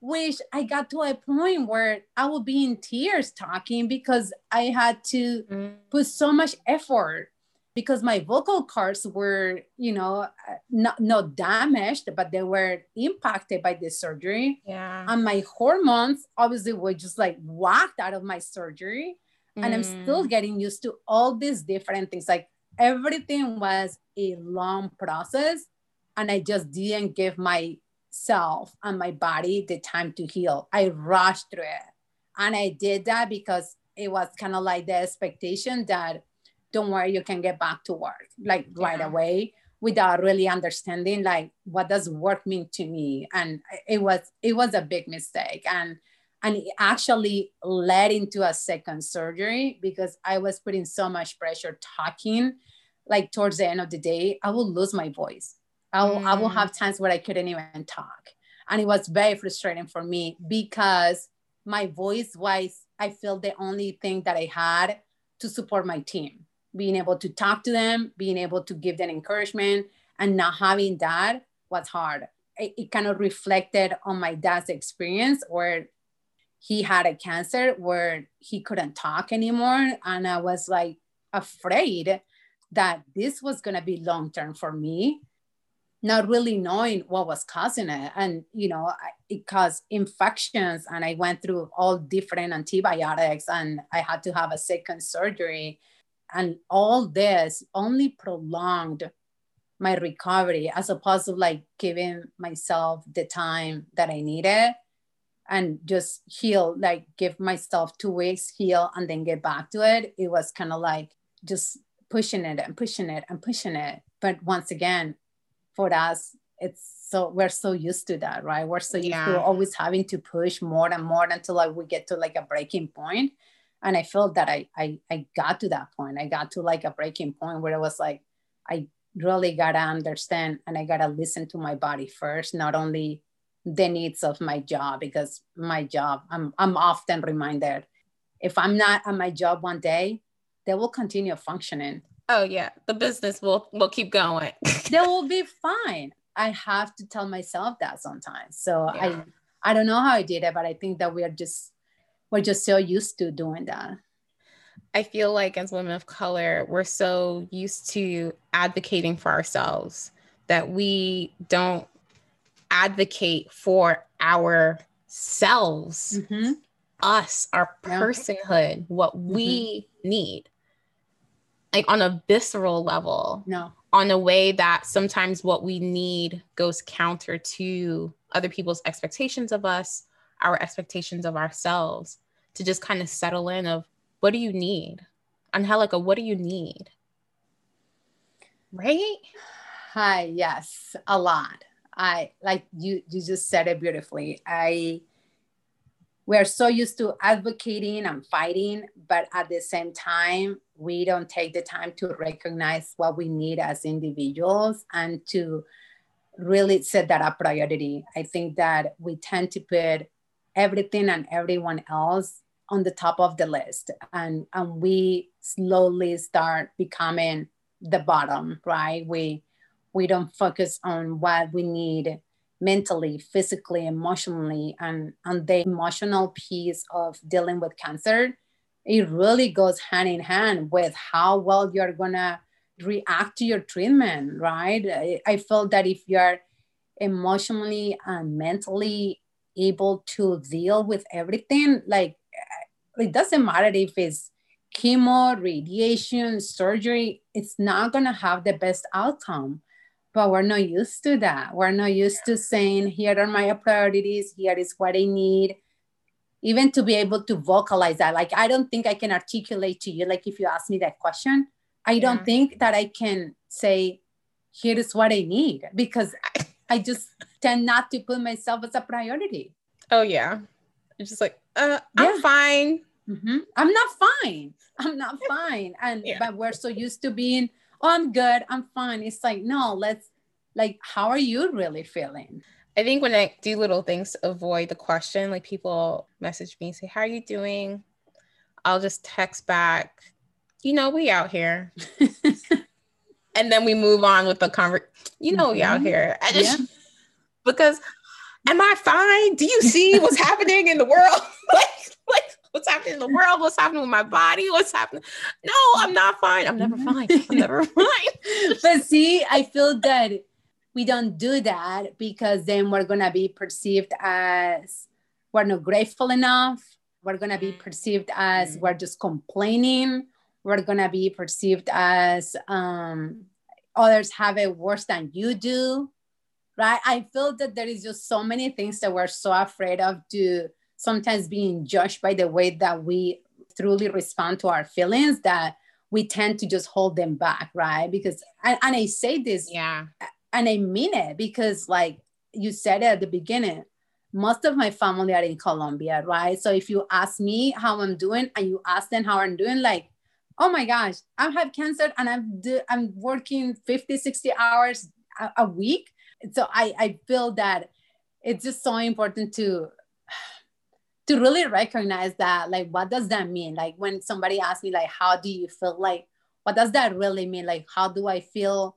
S1: which I got to a point where I would be in tears talking because I had to mm. put so much effort because my vocal cords were, you know, not, not damaged, but they were impacted by the surgery.
S2: Yeah.
S1: And my hormones obviously were just like whacked out of my surgery. Mm. And I'm still mm. getting used to all these different things. Like everything was a long process. And I just didn't give myself and my body the time to heal. I rushed through it. And I did that because it was kind of like the expectation that don't worry, you can get back to work like yeah. right away without really understanding like what does work mean to me. And it was it was a big mistake. And and it actually led into a second surgery because I was putting so much pressure talking. Like towards the end of the day, I will lose my voice. I will, mm. I will have times where I couldn't even talk. And it was very frustrating for me because my voice was, I feel, the only thing that I had to support my team. Being able to talk to them, being able to give them encouragement, and not having that was hard. It, it kind of reflected on my dad's experience where he had a cancer where he couldn't talk anymore. And I was like afraid that this was going to be long term for me not really knowing what was causing it and you know it caused infections and i went through all different antibiotics and i had to have a second surgery and all this only prolonged my recovery as opposed to like giving myself the time that i needed and just heal like give myself two weeks heal and then get back to it. It was kind of like just pushing it and pushing it and pushing it. But once again for us it's so we're so used to that right? We're so used yeah. to always having to push more and more until like we get to like a breaking point and i felt that I, I i got to that point. I got to like a breaking point where it was like i really gotta understand and i gotta listen to my body first not only the needs of my job because my job i'm, I'm often reminded if i'm not at my job one day they will continue functioning.
S2: Oh yeah. The business will will keep going.
S1: They will be fine. I have to tell myself that sometimes. So yeah. i i don't know how i did it but i think that we're just we're just so used to doing that
S2: i feel like as women of color we're so used to advocating for ourselves that we don't advocate for ourselves mm-hmm. us our personhood what mm-hmm. we need like on a visceral level.
S1: No.
S2: On a way that sometimes what we need goes counter to other people's expectations of us, our expectations of ourselves, to just kind of settle in of what do you need? Angelica, what do you need? Right?
S1: Hi, yes, a lot. I like you you just said it beautifully. I we are so used to advocating and fighting, but at the same time, we don't take the time to recognize what we need as individuals and to really set that a priority. I think that we tend to put everything and everyone else on the top of the list and, and we slowly start becoming the bottom, right? We we don't focus on what we need mentally, physically, emotionally, and, and the emotional piece of dealing with cancer, it really goes hand in hand with how well you're gonna react to your treatment, right? I, I feel that if you're emotionally and mentally able to deal with everything, like uh, it doesn't matter if it's chemo, radiation, surgery, it's not gonna have the best outcome but we're not used to that. We're not used to saying, here are my priorities, here is what I need. Even to be able to vocalize that. Like, I don't think I can articulate to you, like, if you ask me that question, I don't think that I can say, here is what I need because I just tend not to put myself as a priority.
S2: Oh, yeah. It's just like, uh, I'm yeah. fine.
S1: Mm-hmm. I'm not fine. I'm not fine. And, yeah. but we're so used to being, oh, I'm good, I'm fine. It's like, no, let's like, how are you really feeling?
S2: I think when I do little things to avoid the question, like people message me, and say, How are you doing? I'll just text back, you know, we out here. and then we move on with the conversation. You know, mm-hmm. we out mm-hmm. here. I just, yeah. because am I fine? Do you see what's happening in the world? like, like what's happening in the world? What's happening with my body? What's happening? No, I'm not fine. I'm never fine. I'm never fine.
S1: but see, I feel that we don't do that because then we're gonna be perceived as we're not grateful enough. We're gonna be mm-hmm. perceived as mm-hmm. we're just complaining. We're gonna be perceived as um, others have it worse than you do right? I feel that there is just so many things that we're so afraid of to sometimes being judged by the way that we truly respond to our feelings that we tend to just hold them back, right? Because and, and I say this,
S2: yeah,
S1: and I mean it because like you said it at the beginning, most of my family are in Colombia, right? So if you ask me how I'm doing and you ask them how I'm doing, like, oh my gosh, I have cancer and I'm do, I'm working 50, 60 hours a, a week. So I, I feel that it's just so important to to really recognize that like what does that mean? Like when somebody asks me like how do you feel? Like what does that really mean? Like how do i feel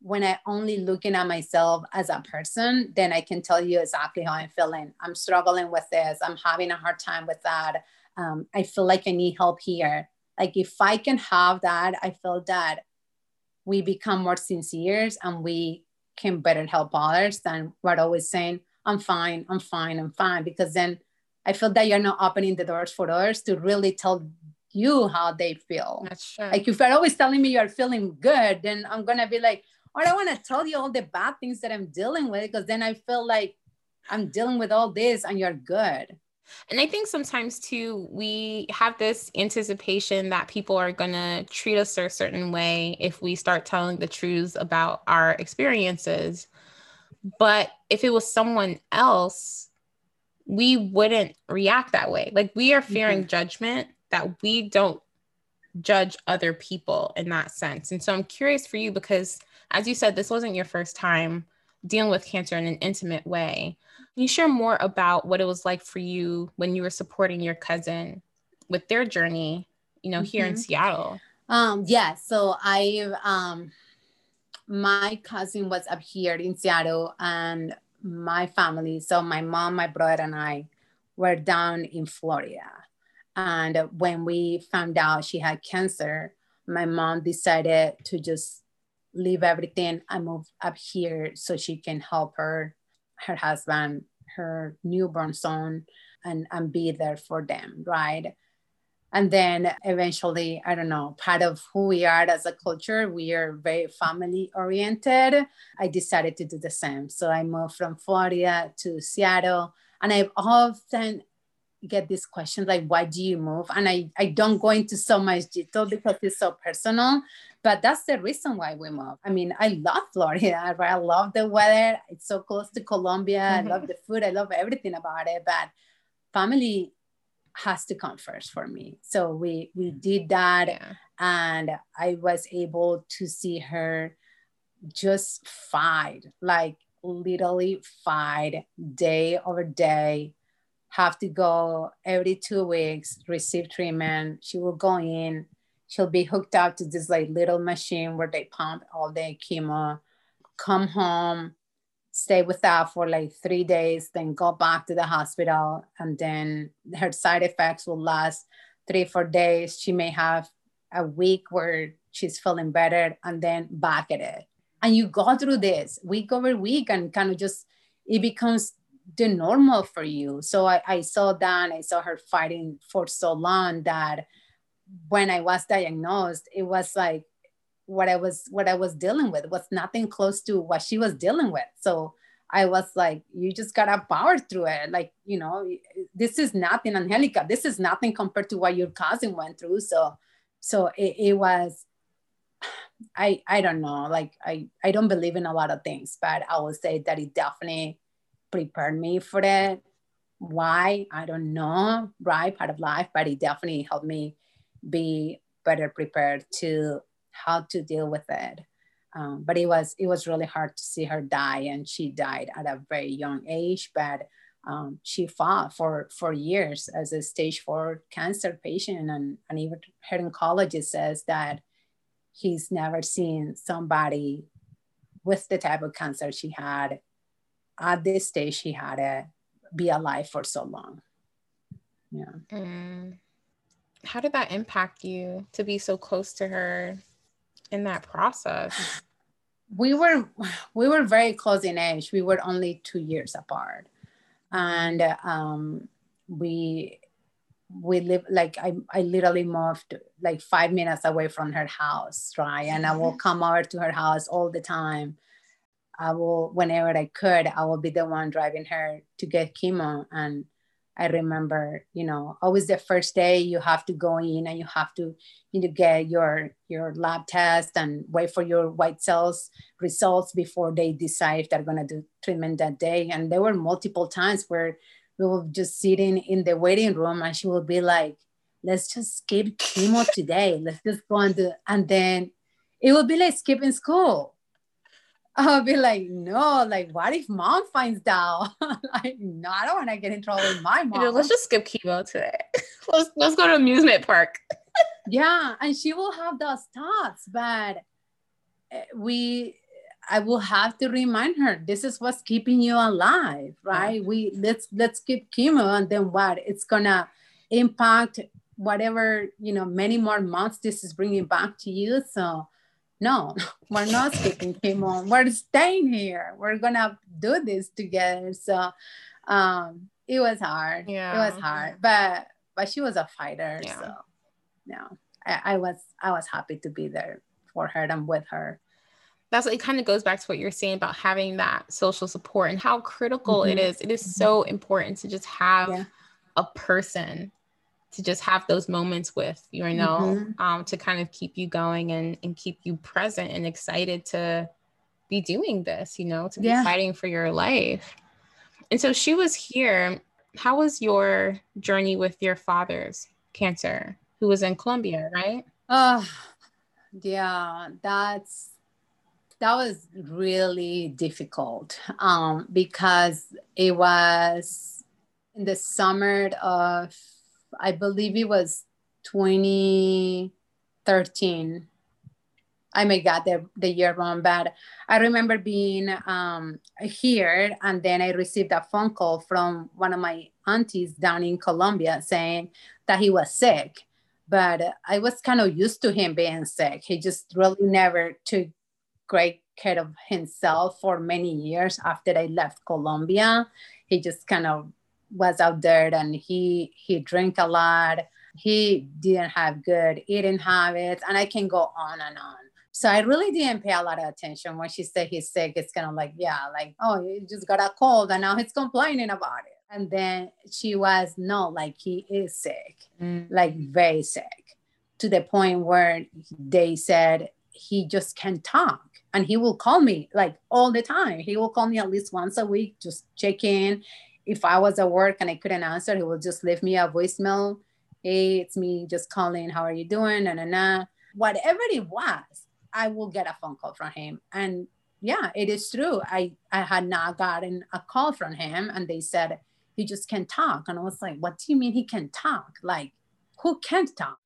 S1: when i only looking at myself as a person? Then i can tell you exactly how i'm feeling. I'm struggling with this. I'm having a hard time with that. Um, i feel like i need help here like if i can have that i feel that we become more sincere and we can better help others than we're always saying i'm fine i'm fine i'm fine because then I feel that you're not opening the doors for others to really tell you how they feel.
S2: That's true.
S1: Like if you're always telling me you're feeling good, then I'm gonna be like, oh, I don't want to tell you all the bad things that I'm dealing with because then I feel like I'm dealing with all this and you're good.
S2: And I think sometimes too, we have this anticipation that people are going to treat us a certain way if we start telling the truths about our experiences. But if it was someone else, we wouldn't react that way. Like we are fearing mm-hmm. judgment that we don't judge other people in that sense. And so I'm curious for you because, as you said, this wasn't your first time dealing with cancer in an intimate way. Can you share more about what it was like for you when you were supporting your cousin with their journey, you know, mm-hmm. here in mm-hmm. Seattle?
S1: Um, yeah, so I um my cousin was up here in Seattle and my family, so my mom, my brother, and I were down in Florida. And when we found out she had cancer, my mom decided to just leave everything and move up here so she can help her, her husband, her newborn son, and, and be there for them, right? and then eventually i don't know part of who we are as a culture we are very family oriented i decided to do the same so i moved from florida to seattle and i've often get this question like why do you move and i i don't go into so much detail because it's so personal but that's the reason why we move i mean i love florida right? i love the weather it's so close to colombia mm-hmm. i love the food i love everything about it but family has to come first for me. So we we did that yeah. and I was able to see her just fight, like literally fight day over day, have to go every two weeks, receive treatment. She will go in, she'll be hooked up to this like little machine where they pump all the chemo, come home, stay with that for like three days, then go back to the hospital. And then her side effects will last three, four days. She may have a week where she's feeling better and then back at it. And you go through this week over week and kind of just, it becomes the normal for you. So I, I saw that, I saw her fighting for so long that when I was diagnosed, it was like what I was what I was dealing with was nothing close to what she was dealing with. So I was like, you just gotta power through it. Like, you know, this is nothing, Angelica. This is nothing compared to what your cousin went through. So, so it, it was, I I don't know. Like I I don't believe in a lot of things, but I will say that it definitely prepared me for it. Why I don't know, right? Part of life, but it definitely helped me be better prepared to how to deal with it. Um, but it was it was really hard to see her die, and she died at a very young age. But um, she fought for for years as a stage four cancer patient, and and even her oncologist says that he's never seen somebody with the type of cancer she had at this stage she had to be alive for so long. Yeah.
S2: Mm. How did that impact you to be so close to her in that process?
S1: We were we were very close in age. We were only two years apart, and um, we we live like I, I literally moved like five minutes away from her house, right? And I will come over to her house all the time. I will, whenever I could, I will be the one driving her to get chemo. And I remember, you know, always the first day you have to go in and you have to you know, get your your lab test and wait for your white cells results before they decide if they're gonna do treatment that day. And there were multiple times where we were just sitting in the waiting room and she would be like, let's just skip chemo today. Let's just go and do and then it would be like skipping school. I'll be like, no, like, what if mom finds out? like, no, I don't want to get in trouble with my mom.
S2: You know, let's just skip chemo today. let's let's go to amusement park.
S1: yeah, and she will have those thoughts, but eh, we I will have to remind her this is what's keeping you alive, right? Yeah. We let's let's keep chemo and then what? It's gonna impact whatever you know many more months this is bringing back to you. So no, we're not skipping chemo. We're staying here. We're gonna do this together. So um, it was hard. Yeah, it was hard, but but she was a fighter. Yeah. So no, I, I was I was happy to be there for her and with her
S2: that's it kind of goes back to what you're saying about having that social support and how critical mm-hmm. it is it is mm-hmm. so important to just have yeah. a person to just have those moments with you know mm-hmm. um, to kind of keep you going and, and keep you present and excited to be doing this you know to be yeah. fighting for your life and so she was here how was your journey with your father's cancer who was in colombia right
S1: oh yeah that's that was really difficult um, because it was in the summer of, I believe it was 2013. I may got the, the year wrong, but I remember being um, here and then I received a phone call from one of my aunties down in Colombia saying that he was sick. But I was kind of used to him being sick. He just really never took great care of himself for many years after I left Colombia. He just kind of was out there and he he drank a lot. He didn't have good eating habits, and I can go on and on. So I really didn't pay a lot of attention when she said he's sick. It's kind of like, yeah, like, oh, he just got a cold and now he's complaining about it. And then she was, no, like he is sick, mm. like very sick, to the point where they said he just can't talk and he will call me like all the time he will call me at least once a week just check in if i was at work and i couldn't answer he will just leave me a voicemail. Hey it's me just calling how are you doing? And nah, whatever it was i will get a phone call from him. And yeah it is true. I i had not gotten a call from him and they said he just can't talk. And i was like what do you mean he can't talk? Like who can't talk?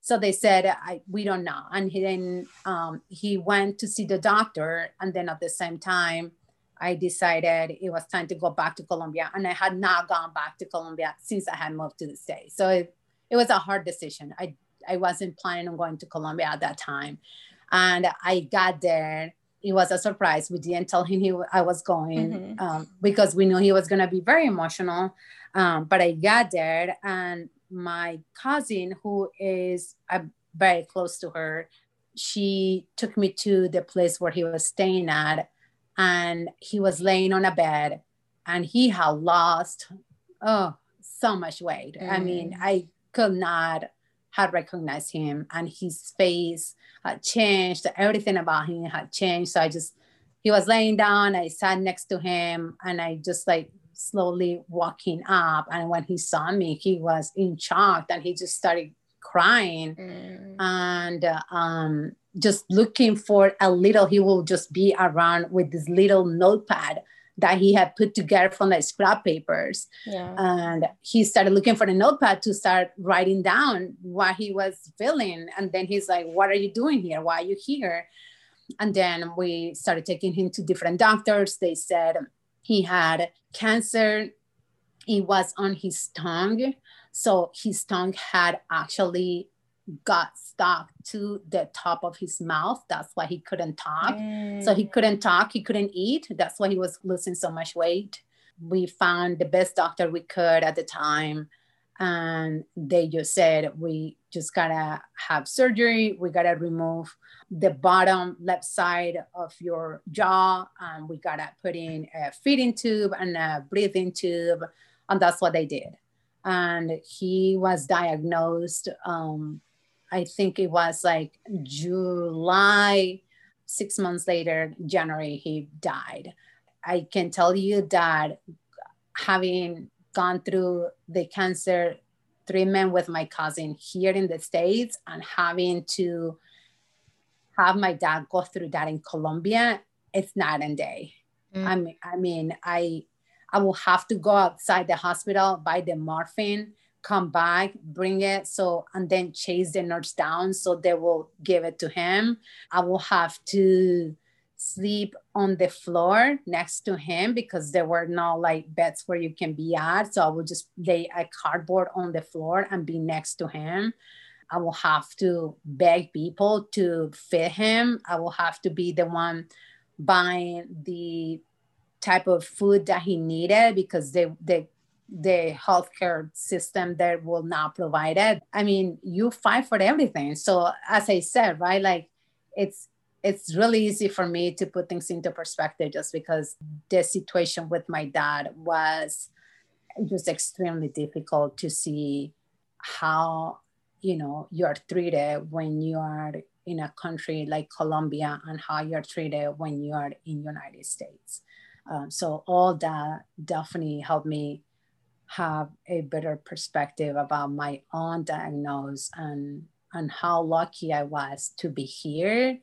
S1: So they said I, we don't know. And he then um, he went to see the doctor and then at the same time i decided it was time to go back to colombia and i had not gone back to colombia since i had moved to the states. So it, it was a hard decision. I i wasn't planning on going to colombia at that time. And i got there. It was a surprise. We didn't tell him he, i was going mm-hmm. um, because we knew he was going to be very emotional. Um, but i got there and my cousin, who is uh, very close to her, she took me to the place where he was staying at, and he was laying on a bed, and he had lost oh so much weight. Mm. I mean. I could not have recognized him, and his face had changed. Everything about him had changed. So I just he was laying down. I sat next to him, and I just like slowly walking up. And when he saw me, he was in shock and he just started crying mm. and uh, um, just looking for a little, he will just be around with this little notepad that he had put together from the scrap papers. Yeah. And he started looking for the notepad to start writing down what he was feeling. And then he's like, What are you doing here? Why are you here? And then we started taking him to different doctors. They said, he had cancer. It was on his tongue. So his tongue had actually got stuck to the top of his mouth. That's why he couldn't talk. Mm. So he couldn't talk, he couldn't eat. That's why he was losing so much weight. We found the best doctor we could at the time. And they just said, we just gotta have surgery. We gotta remove the bottom left side of your jaw. and we gotta put in a feeding tube and a breathing tube, and that's what they did. And he was diagnosed. Um, I think it was like July. Six months later, January, he died. I can tell you that having gone through the cancer treatment with my cousin here in the States and having to have my dad go through that in Colombia, it's night and day. Mm. I mean, I mean, I I will have to go outside the hospital, buy the morphine, come back, bring it, so and then chase the nurse down so they will give it to him. I will have to sleep on the floor next to him because there were no like beds where you can be at. So I would just lay a cardboard on the floor and be next to him. I will have to beg people to feed him. I will have to be the one buying the type of food that he needed because they the the healthcare system there will not provide it. I mean, you fight for everything. So as I said, right, like it's it's really easy for me to put things into perspective just because the situation with my dad was just extremely difficult to see how you know you're treated when you are in a country like Colombia and how you're treated when you are in United States. Um, so all that definitely helped me have a better perspective about my own diagnosis and and how lucky I was to be here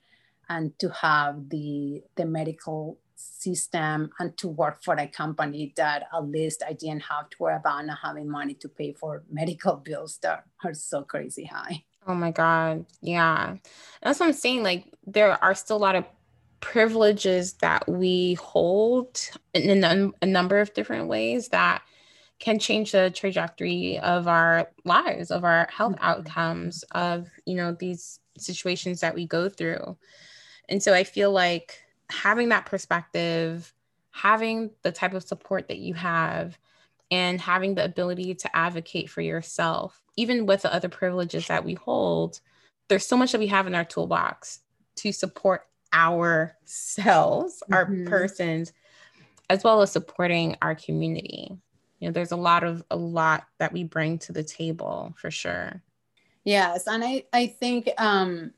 S1: and to have the the medical system and to work for a company that at least I didn't have to worry about not having money to pay for medical bills that are so crazy high.
S2: Oh my God. Yeah. That's what I'm saying. Like, there are still a lot of privileges that we hold in a, a number of different ways that can change the trajectory of our lives, of our health mm-hmm. outcomes, of, you know, these situations that we go through. And so I feel like having that perspective, having the type of support that you have, and having the ability to advocate for yourself, even with the other privileges that we hold, there's so much that we have in our toolbox to support ourselves, mm-hmm. our persons, as well as supporting our community. You know, there's a lot of a lot that we bring to the table for sure.
S1: Yes, and I I think um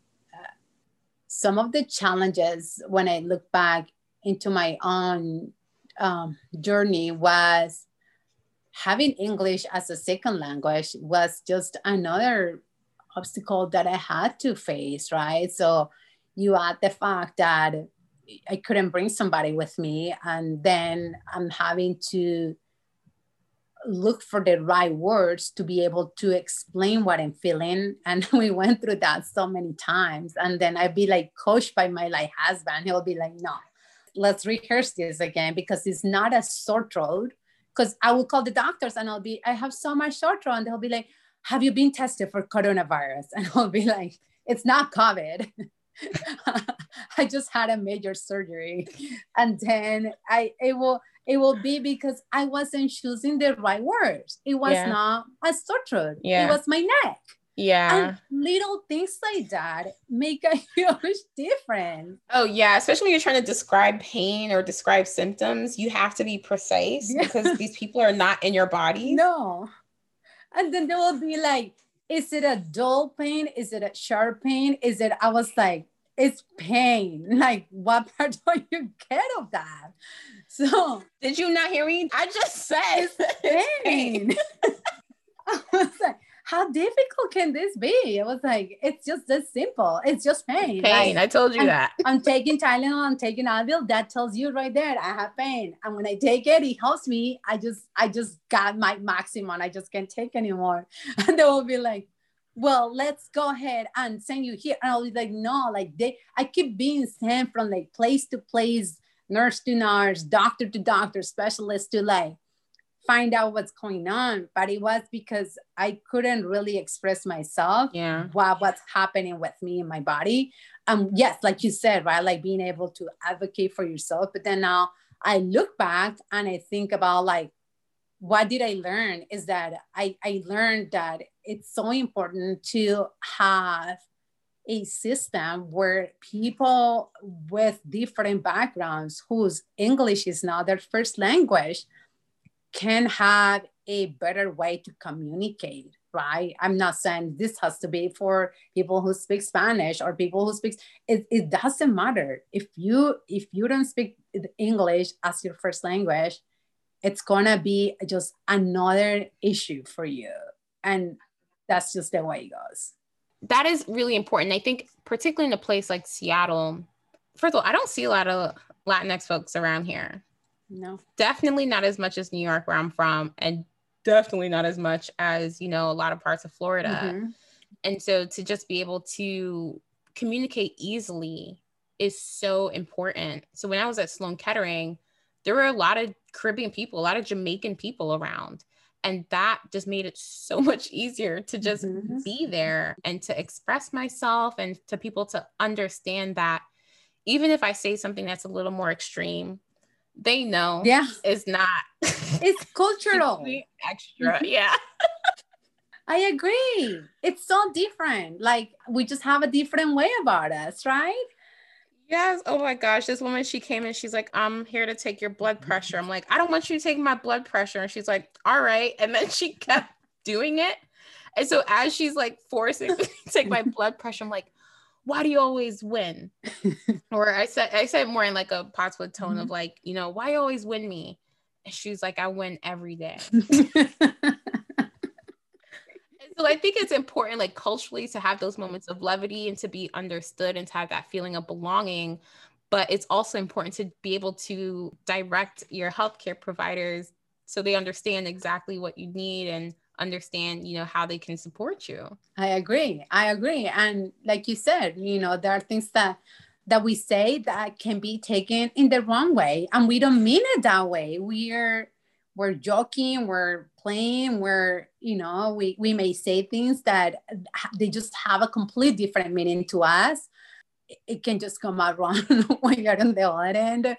S1: some of the challenges when I look back into my own um, journey was having English as a second language was just another obstacle that I had to face, right? So you add the fact that I couldn't bring somebody with me, and then I'm having to look for the right words to be able to explain what I'm feeling. And we went through that so many times. And then I'd be like coached by my like husband. He'll be like, no, let's rehearse this again because it's not a sore throat. Because I will call the doctors and I'll be, I have so much sore throat. And they'll be like, have you been tested for coronavirus? And I'll be like, it's not COVID. I just had a major surgery. And then I it will it will be because I wasn't choosing the right words. It was yeah. not a sore. Yeah. It was my neck.
S2: Yeah.
S1: And little things like that make a huge difference.
S2: Oh, yeah. Especially when you're trying to describe pain or describe symptoms, you have to be precise yeah. because these people are not in your body.
S1: No. And then they will be like, is it a dull pain? Is it a sharp pain? Is it, I was like, it's pain. Like, what part do you get of that? So,
S2: did you not hear me? I just said
S1: it's pain. I was like, how difficult can this be? It was like, it's just this simple. It's just pain.
S2: Pain.
S1: Like,
S2: I told you
S1: I'm,
S2: that.
S1: I'm taking Tylenol, I'm taking Advil. That tells you right there, I have pain. And when I take it, it helps me. I just, I just got my maximum. I just can't take anymore. And they will be like, well, let's go ahead and send you here. And I'll be like, no, like they, I keep being sent from like place to place, nurse to nurse, doctor to doctor, specialist to like find out what's going on. But it was because I couldn't really express myself.
S2: Yeah.
S1: What, what's happening with me in my body. Um, yes, like you said, right? Like being able to advocate for yourself. But then now I look back and I think about like what did I learn is that I, I learned that it's so important to have a system where people with different backgrounds whose English is not their first language can have a better way to communicate right? I'm not saying this has to be for people who speak spanish or people who speak it, it doesn't matter. If you if you don't speak english as your first language it's gonna be just another issue for you. And that's just the way it goes.
S2: That is really important. I think particularly in a place like seattle first of all i don't see a lot of Latinx folks around here.
S1: No.
S2: Definitely not as much as New York, where I'm from, and definitely not as much as, you know, a lot of parts of Florida. Mm-hmm. And so to just be able to communicate easily is so important. So when I was at Sloan Kettering, there were a lot of Caribbean people, a lot of Jamaican people around. And that just made it so much easier to just mm-hmm. be there and to express myself and to people to understand that even if I say something that's a little more extreme, they know
S1: yeah
S2: it's not
S1: it's cultural
S2: extra mm-hmm. yeah
S1: I agree. It's so different. Like we just have a different way about us, right?
S2: Yes. Oh my gosh. This woman, she came in, she's like, I'm here to take your blood pressure. I'm like, I don't want you to take my blood pressure. And she's like, all right. And then she kept doing it. And so as she's like forcing me to take my blood pressure, I'm like, why do you always win? or I said, I said more in like a Pottswood tone mm-hmm. of like, you know, why you always win me? And she's like, I win every day. so I think it's important, like culturally, to have those moments of levity and to be understood and to have that feeling of belonging. But it's also important to be able to direct your healthcare providers so they understand exactly what you need and understand, you know, how they can support you.
S1: I agree. I agree. And like you said, you know, there are things that that we say that can be taken in the wrong way and we don't mean it that way. We're we're joking, we're playing, we're, you know, we, we may say things that they just have a complete different meaning to us. It can just come out wrong when you're on the other end.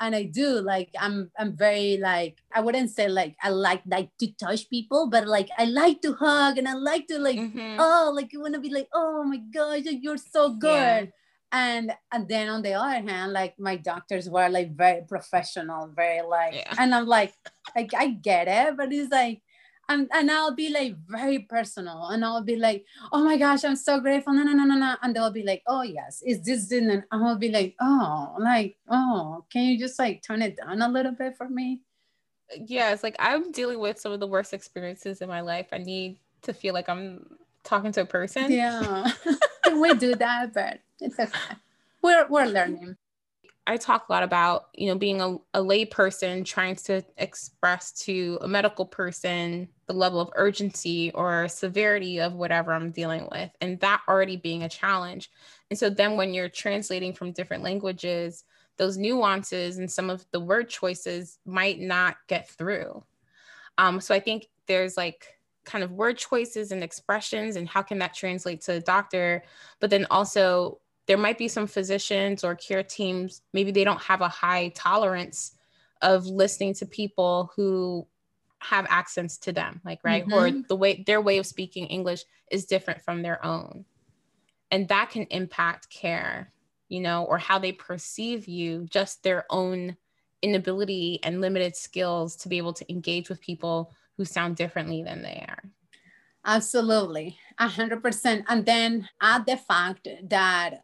S1: And I do like I'm I'm very like I wouldn't say like I like like to touch people, but like I like to hug and I like to like mm-hmm. oh like you wanna be like, oh my gosh, you're so good. Yeah and and then on the other hand like my doctors were like very professional very like yeah. and i'm like like i get it but it's like and, and I'll be like very personal and I'll be like, oh my gosh, I'm so grateful. No, no, no, no, no. And they'll be like, oh yes, is this din? And I'll be like, oh, like, oh, can you just like turn it down a little bit for me?
S2: Yeah, it's like I'm dealing with some of the worst experiences in my life. I need to feel like I'm talking to a person.
S1: Yeah. we do that, but it's okay. We're we're learning.
S2: I talk a lot about, you know, being a, a lay person trying to express to a medical person the level of urgency or severity of whatever I'm dealing with, and that already being a challenge. And so then when you're translating from different languages, those nuances and some of the word choices might not get through. Um, so I think there's like kind of word choices and expressions and how can that translate to a doctor, but then also there might be some physicians or care teams, maybe they don't have a high tolerance of listening to people who have accents to them, like, right? Mm-hmm. Or the way their way of speaking English is different from their own. And that can impact care, you know, or how they perceive you, just their own inability and limited skills to be able to engage with people who sound differently than they are.
S1: Absolutely, 100%. And then add the fact that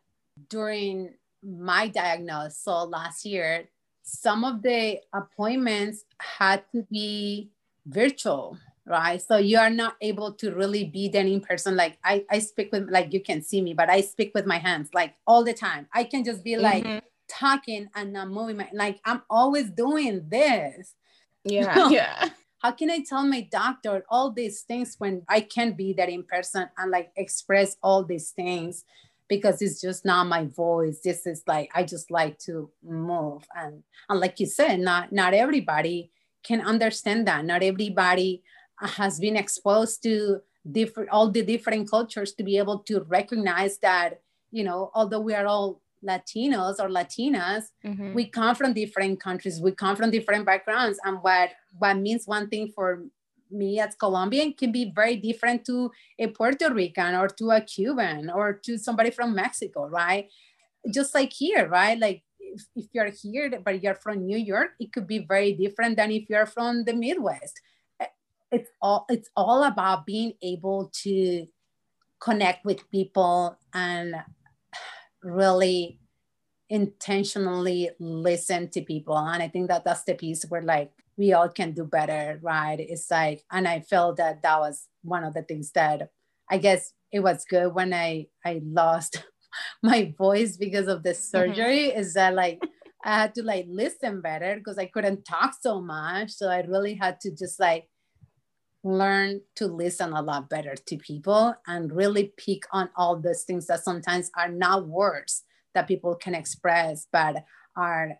S1: during my diagnosis so last year, some of the appointments had to be virtual, right? So you are not able to really be there in person. Like I, I speak with, like you can see me, but I speak with my hands like all the time. I can just be like mm-hmm. talking and not moving my, like I'm always doing this.
S2: Yeah. yeah.
S1: How can I tell my doctor all these things when I can't be there in person and like express all these things? because it's just not my voice. This is like I just like to move, and and like you said, not not everybody can understand that. Not everybody has been exposed to different all the different cultures to be able to recognize that you know although we are all Latinos or Latinas, mm-hmm. we come from different countries, we come from different backgrounds, and what what means one thing for me as Colombian can be very different to a Puerto Rican or to a Cuban or to somebody from Mexico, right? Just like here, right? Like if, if you're here, but you're from New York, it could be very different than if you're from the Midwest. Eh, it's all it's all about being able to connect with people and really intentionally listen to people and i think that that's the piece where like we all can do better, right? It's like, and I felt that that was one of the things that I guess it was good when I I lost my voice because of the mm-hmm. surgery. Mm-hmm. Is that like I had to like listen better because I couldn't talk so much. So I really had to just like learn to listen a lot better to people and really pick on all those things that sometimes are not words that people can express, but are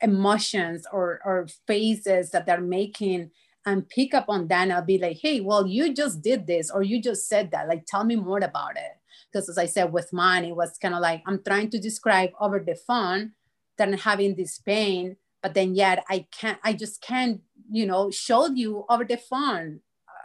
S1: emotions or, or faces that they're making and pick up on that and I'll be like, hey, well, you just did this or you just said that. Like, tell me more about it. Because as I said with mine, it was kind of like I'm trying to describe over the phone that I'm having this pain, but then yet I can't, I just can't, you know, show you over the phone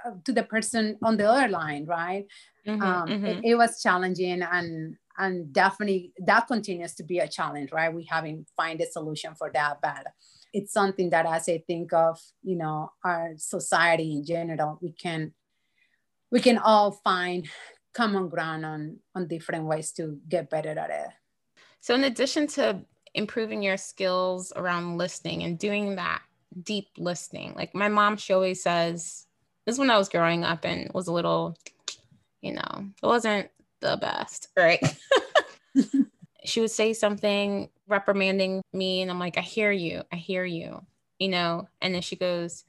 S1: uh, to the person on the other line, right? Mm-hmm, um, mm-hmm. It, it was challenging and and definitely that continues to be a challenge right we haven't find a solution for that but it's something that as i think of you know our society in general we can we can all find common ground on on different ways to get better at it.
S2: So in addition to improving your skills around listening and doing that deep listening like my mom she always says this is when i was growing up and was a little you know it wasn't the best right? She would say something reprimanding me and i'm like i hear you i hear you you know? And then she goes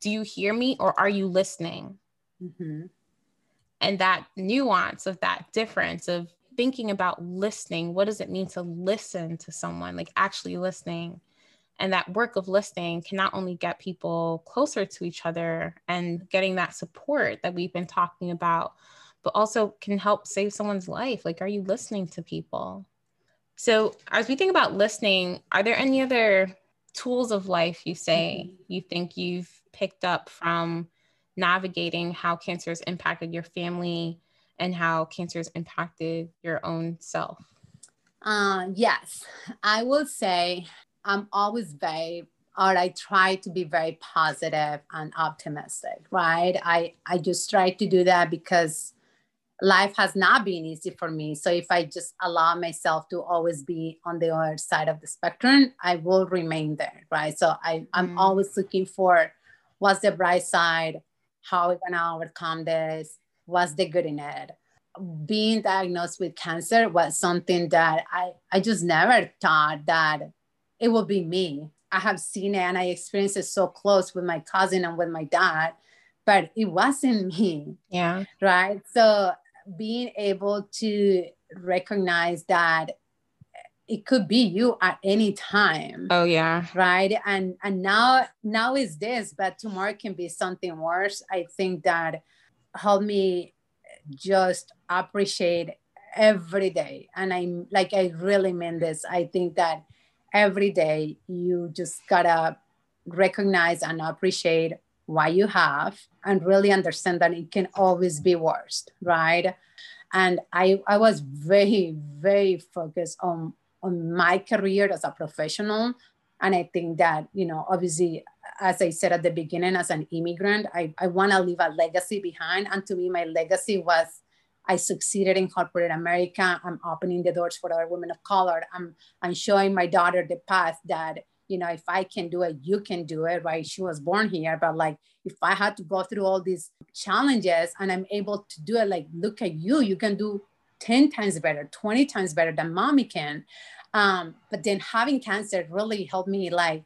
S2: do you hear me or are you listening? Mm-hmm. And that nuance of that difference of thinking about listening what does it mean to listen to someone like actually listening? And that work of listening can not only get people closer to each other and getting that support that we've been talking about but also can help save someone's life. Like are you listening to people? So, as we think about listening, are there any other tools of life you say mm-hmm. you think you've picked up from navigating how cancer has impacted your family and how cancer has impacted your own self?
S1: Uh, yes, I will say I'm always very, or I try to be very positive and optimistic, right? I, I just try to do that because life has not been easy for me. So if I just allow myself to always be on the other side of the spectrum, I will remain there, right? So I, I'm mm. always looking for what's the bright side, how are we gonna overcome this, what's the good in it. Being diagnosed with cancer was something that I, I just never thought that it would be me. I have seen it and I experienced it so close with my cousin and with my dad but it wasn't me.
S2: Yeah.
S1: Right. So being able to recognize that it could be you at any time
S2: oh yeah.
S1: right? And and now now is this but tomorrow can be something worse. I think that helped me just appreciate every day. And i'm like i really mean this. I think that every day you just gotta recognize and appreciate what you have and really understand that it can always be worse, right? And I, I was very, very focused on, on my career as a professional. And I think that, you know, obviously, as I said at the beginning, as an immigrant, I, I want to leave a legacy behind. And to me, my legacy was I succeeded in corporate America. I'm opening the doors for other women of color. I'm, I'm showing my daughter the path that you know, if I can do it, you can do it, right? She was born here, but like if I had to go through all these challenges and I'm able to do it, like look at you, you can do 10 times better, 20 times better than mommy can. Um, but then having cancer really helped me like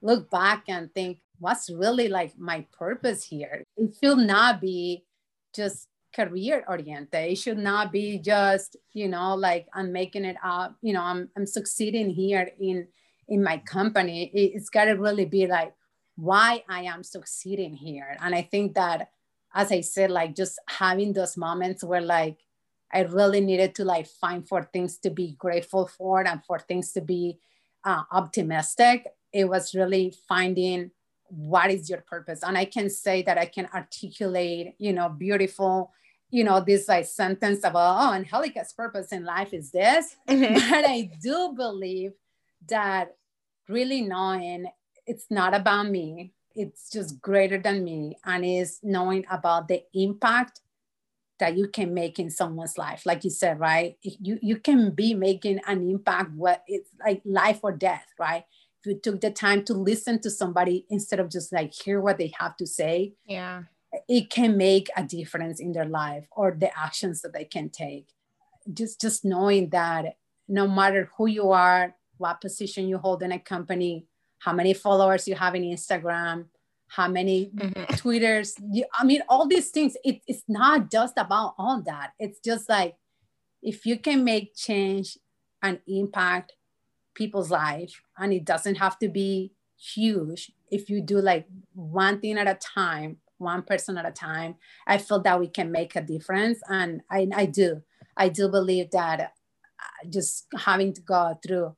S1: look back and think, what's really like my purpose here? It should not be just career oriented. It should not be just, you know, like I'm making it up, you know, I'm, I'm succeeding here in in my company, it's got to really be like why I am succeeding here. And I think that, as I said, like just having those moments where like I really needed to like find for things to be grateful for and for things to be uh, optimistic. It was really finding what is your purpose. And I can say that I can articulate, you know, beautiful you know, this like sentence about, oh, Angelica's purpose in life is this. Mm-hmm. But I do believe that really knowing it's not about me, it's just greater than me, and is knowing about the impact that you can make in someone's life. Like you said, right? You you can be making an impact what it's like life or death, right? If you took the time to listen to somebody instead of just like hear what they have to say,
S2: yeah,
S1: it can make a difference in their life or the actions that they can take. Just just knowing that no matter who you are, what position you hold in a company, how many followers you have in Instagram, how many mm-hmm. Twitters. You, I mean, all these things. It, it's not just about all that. It's just like if you can make change and impact people's life, and it doesn't have to be huge. If you do like one thing at a time, one person at a time, I feel that we can make a difference. And I, I do. I do believe that uh, just having to go through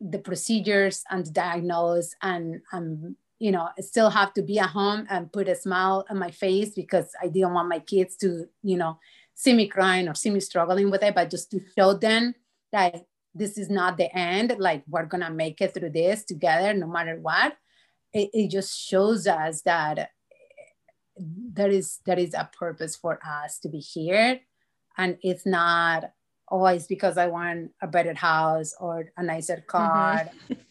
S1: the procedures and diagnose and um, you know still have to be at home and put a smile on my face because i didn't want my kids to you know see me crying or see me struggling with it but just to show them that this is not the end like we're gonna make it through this together no matter what it, it just shows us that there is there is a purpose for us to be here and it's not always because I want a better house or a nicer mm-hmm. car. Mm-hmm.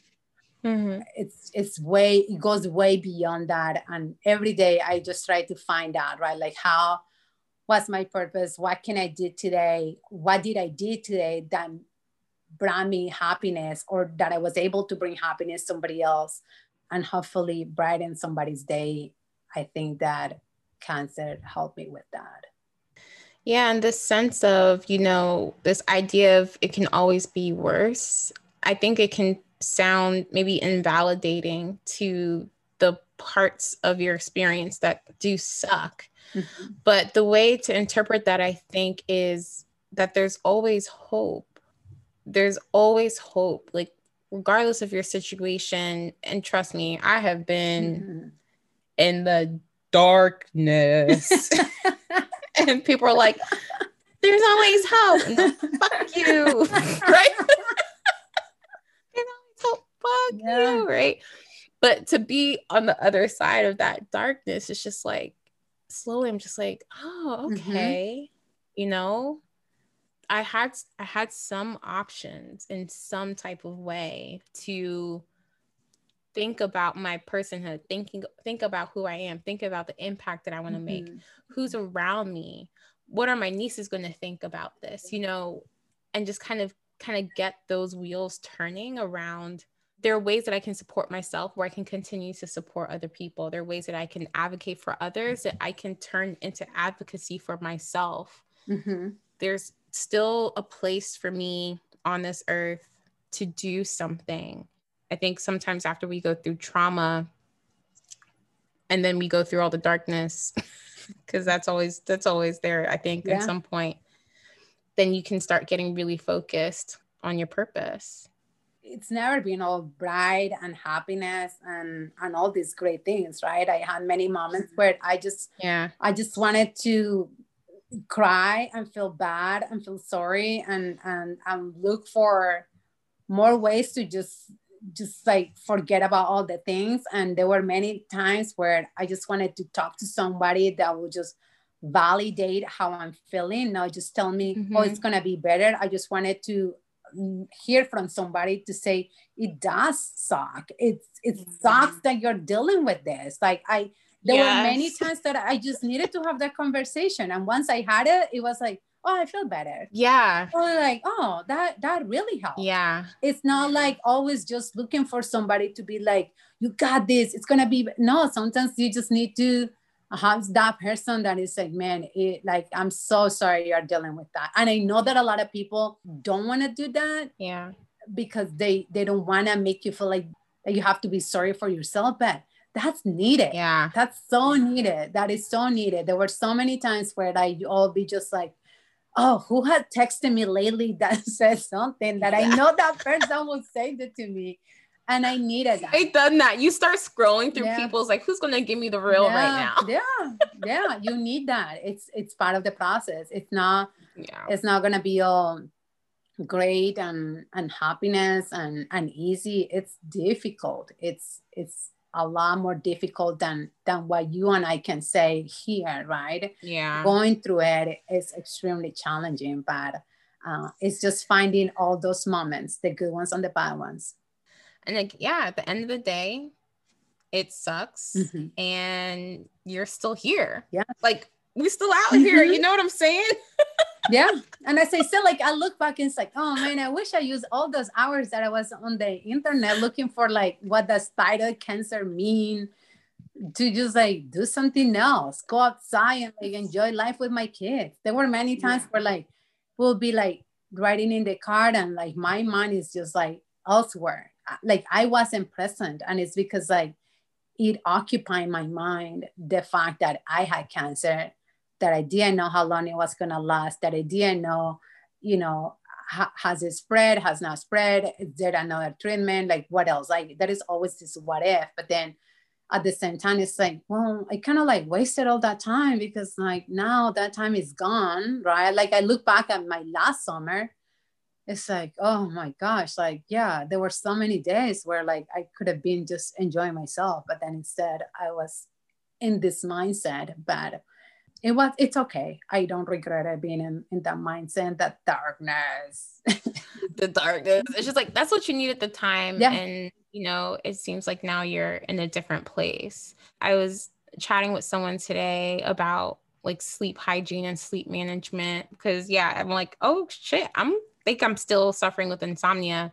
S1: mm-hmm. It's it's way it goes way beyond that. And every day I just try to find out, right? Like how what's my purpose? What can I do today? What did I do today that brought me happiness or that I was able to bring happiness to somebody else and hopefully brighten somebody's day. I think that cancer helped me with that.
S2: Yeah, and this sense of, you know, this idea of it can always be worse. I think it can sound maybe invalidating to the parts of your experience that do suck. Mm-hmm. But the way to interpret that, I think, is that there's always hope. There's always hope. Like, regardless of your situation, and trust me, I have been mm-hmm. in the darkness. and people are like, there's always hope. No, fuck you. right? There's always hope. Fuck yeah. you. Right. But to be on the other side of that darkness, it's just like slowly I'm just like, oh, mm-hmm. okay. Mm-hmm. You know, I had I had some options in some type of way to think about my personhood thinking think about who i am think about the impact that i want to mm-hmm. make who's around me what are my nieces going to think about this you know and just kind of kind of get those wheels turning around there are ways that i can support myself where i can continue to support other people there are ways that i can advocate for others that i can turn into advocacy for myself mm-hmm. there's still a place for me on this earth to do something I think sometimes after we go through trauma and then we go through all the darkness, because that's always that's always there, I think, yeah. at some point, then you can start getting really focused on your purpose.
S1: It's never been all bright and happiness and and all these great things, right? I had many moments where I just yeah I just wanted to cry and feel bad and feel sorry and and and look for more ways to just just like forget about all the things. And there were many times where I just wanted to talk to somebody that would just validate how I'm feeling, not just tell me, oh, mm-hmm. oh, it's gonna be better. I just wanted to hear from somebody to say it does suck. It's it mm-hmm. sucks that you're dealing with this. Like I there yes. were many times that I just needed to have that conversation. And once I had it, it was like, oh, I feel better.
S2: Yeah.
S1: Or like, oh, that that really helped.
S2: Yeah.
S1: It's not like always just looking for somebody to be like, you got this. It's gonna be no. Sometimes you just need to Uh-huh. have that person that is like, man, it, like I'm so sorry you're dealing with that. And I know that a lot of people don't want to do that.
S2: Yeah.
S1: Because they they don't want to make you feel like that you have to be sorry for yourself, but that's needed.
S2: Yeah.
S1: That's so needed. That is so needed. There were so many times where like you all be just like, oh, who had texted me lately that said something that I know that person will say that to me. And I needed that.
S2: I done that. You start scrolling through yeah. people's like, who's gonna give me the real
S1: yeah.
S2: right now?
S1: yeah, yeah. You need that. It's it's part of the process. It's not. Yeah. It's not gonna be all great and and happiness and and easy. It's difficult. It's it's a lot more difficult than than what you and I can say here, right?
S2: Yeah.
S1: Going through it is extremely challenging, but uh, it's just finding all those moments, the good ones and the bad ones.
S2: And like, yeah, at the end of the day, it sucks, mm-hmm. and you're still here.
S1: Yeah.
S2: Like we still out mm-hmm. here. You know what I'm saying?
S1: yeah. And as I said, like I look back and it's like, oh man, I wish I used all those hours that I was on the internet looking for like what does thyroid cancer mean to just like do something else, go outside and like enjoy life with my kids. There were many times yeah. where like we'll be like riding in the car and like my mind is just like elsewhere. Like I wasn't present. And it's because like it occupied my mind the fact that I had cancer, that I didn't know how long it was gonna last, that I didn't know, you know, ha- has it spread, has not spread, is there another treatment, like what else? Like there is always this what if, but then at the same time it's like well i kind of like wasted all that time because like now that time is gone right like i look back at my last summer it's like oh my gosh like yeah there were so many days where like i could have been just enjoying myself but then instead i was in this mindset but it was it's okay i don't regret it being in, in that mindset that darkness
S2: the darkness it's just like that's what you need at the time yeah. and you know, it seems like now you're in a different place. I was chatting with someone today about like sleep hygiene and sleep management because yeah, I'm like, oh shit, I'm think I'm still suffering with insomnia.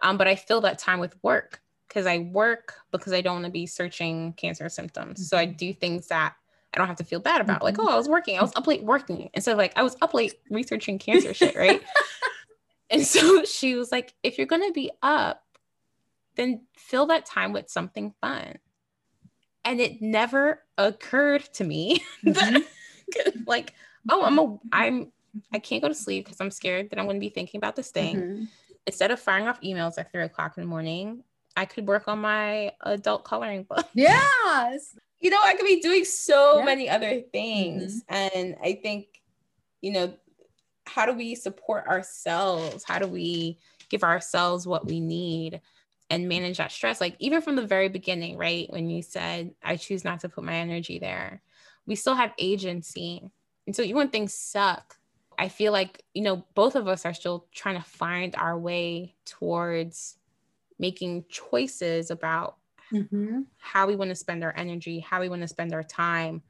S2: Um, but I fill that time with work because I work because I don't want to be searching cancer symptoms. Mm-hmm. So I mm-hmm. do things that I don't have to feel bad about. Mm-hmm. Like, oh, I was working, I was up late working instead of like I was up late researching cancer shit, right? and so she was like, if you're gonna be up, then fill that time with something fun. And it never occurred to me mm-hmm. that like, oh, I'm a I'm I can't go to sleep because I'm scared that I'm going to be thinking about this thing. Mm-hmm. Instead of firing off emails at three o'clock in the morning, I could work on my adult coloring book.
S1: Yes.
S2: you know, I could be doing so yeah. many other things. Mm-hmm. And I think, you know, how do we support ourselves? How do we give ourselves what we need? and manage that stress. Like even from the very beginning, right? When you said, I choose not to put my energy there, we still have agency. And so even when things suck, I feel like, you know, both of us are still trying to find our way towards making choices about mm-hmm. how we want to spend our energy, how we want to spend our time.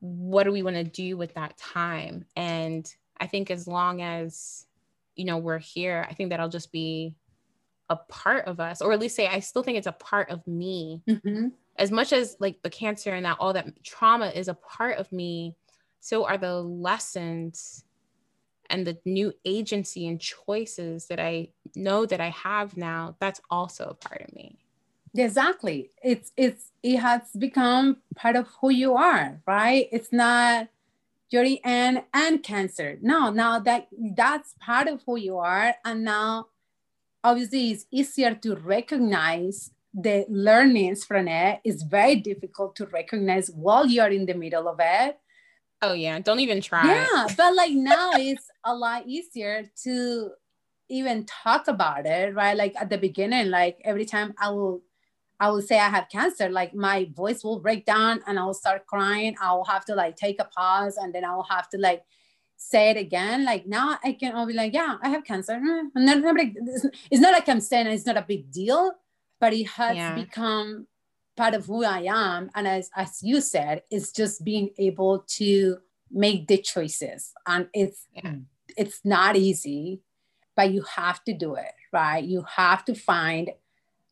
S2: What do we want to do with that time? And I think as long as, you know, we're here, I think that'll just be a part of us, or at least say, I still think it's a part of me. Mm-hmm. As much as like the cancer and that all that trauma is a part of me, so are the lessons and the new agency and choices that I know that I have now. That's also a part of me.
S1: Exactly. It's it's it has become part of who you are, right? It's not Jodi-Ann and cancer. No, now that that's part of who you are, and now obviously it's easier to recognize the learnings from it. It's very difficult to recognize while you're in the middle of it.
S2: Oh yeah, don't even try.
S1: Yeah, but like now it's a lot easier to even talk about it, right? Like at the beginning, like every time I will I will say I have cancer, like my voice will break down and I'll start crying. I'll have to like take a pause and then I'll have to like say it again. Like now I can all be like, yeah, I have cancer. Mm, and then nobody, it's not like I'm saying it's not a big deal, but it has yeah. become part of who I am. And as, as you said, it's just being able to make the choices. And it's yeah. it's not easy, but you have to do it, right? You have to find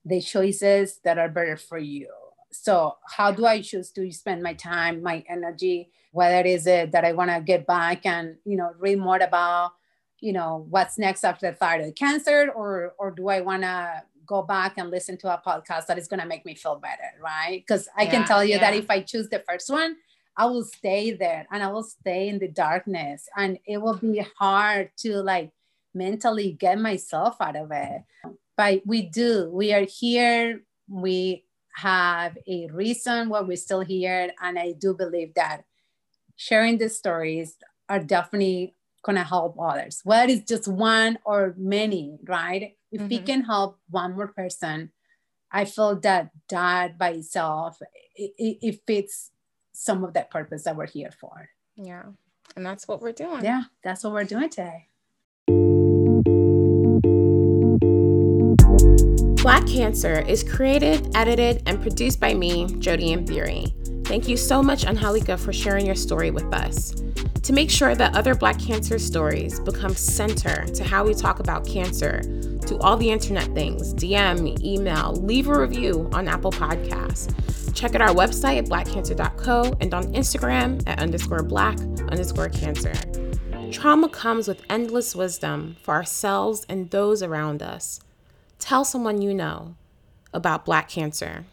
S1: the choices that are better for you. So how do I choose to spend my time, my energy? whether is it that I want to get back and you know read more about you know what's next after thyroid cancer or or do I want to go back and listen to a podcast that is going to make me feel better right because I yeah, can tell you yeah. that if I choose the first one I will stay there and I will stay in the darkness and it will be hard to like mentally get myself out of it but we do we are here we have a reason why we're still here and I do believe that sharing these stories are definitely going to help others, whether it's just one or many, right? If mm-hmm. we can help one more person, I feel that that by itself, it, it, it fits some of that purpose that we're here for.
S2: Yeah. And that's what we're doing.
S1: Yeah, that's what we're doing today.
S2: Black Cancer is created, edited, and produced by me, Jodi-Ann Burey. Thank you so much, Angelica, for sharing your story with us. To make sure that other Black cancer stories become center to how we talk about cancer, do all the internet things, DM, email, leave a review on Apple Podcasts. Check out our website at blackcancer.co and on Instagram at underscore black underscore cancer. Trauma comes with endless wisdom for ourselves and those around us. Tell someone you know about Black cancer.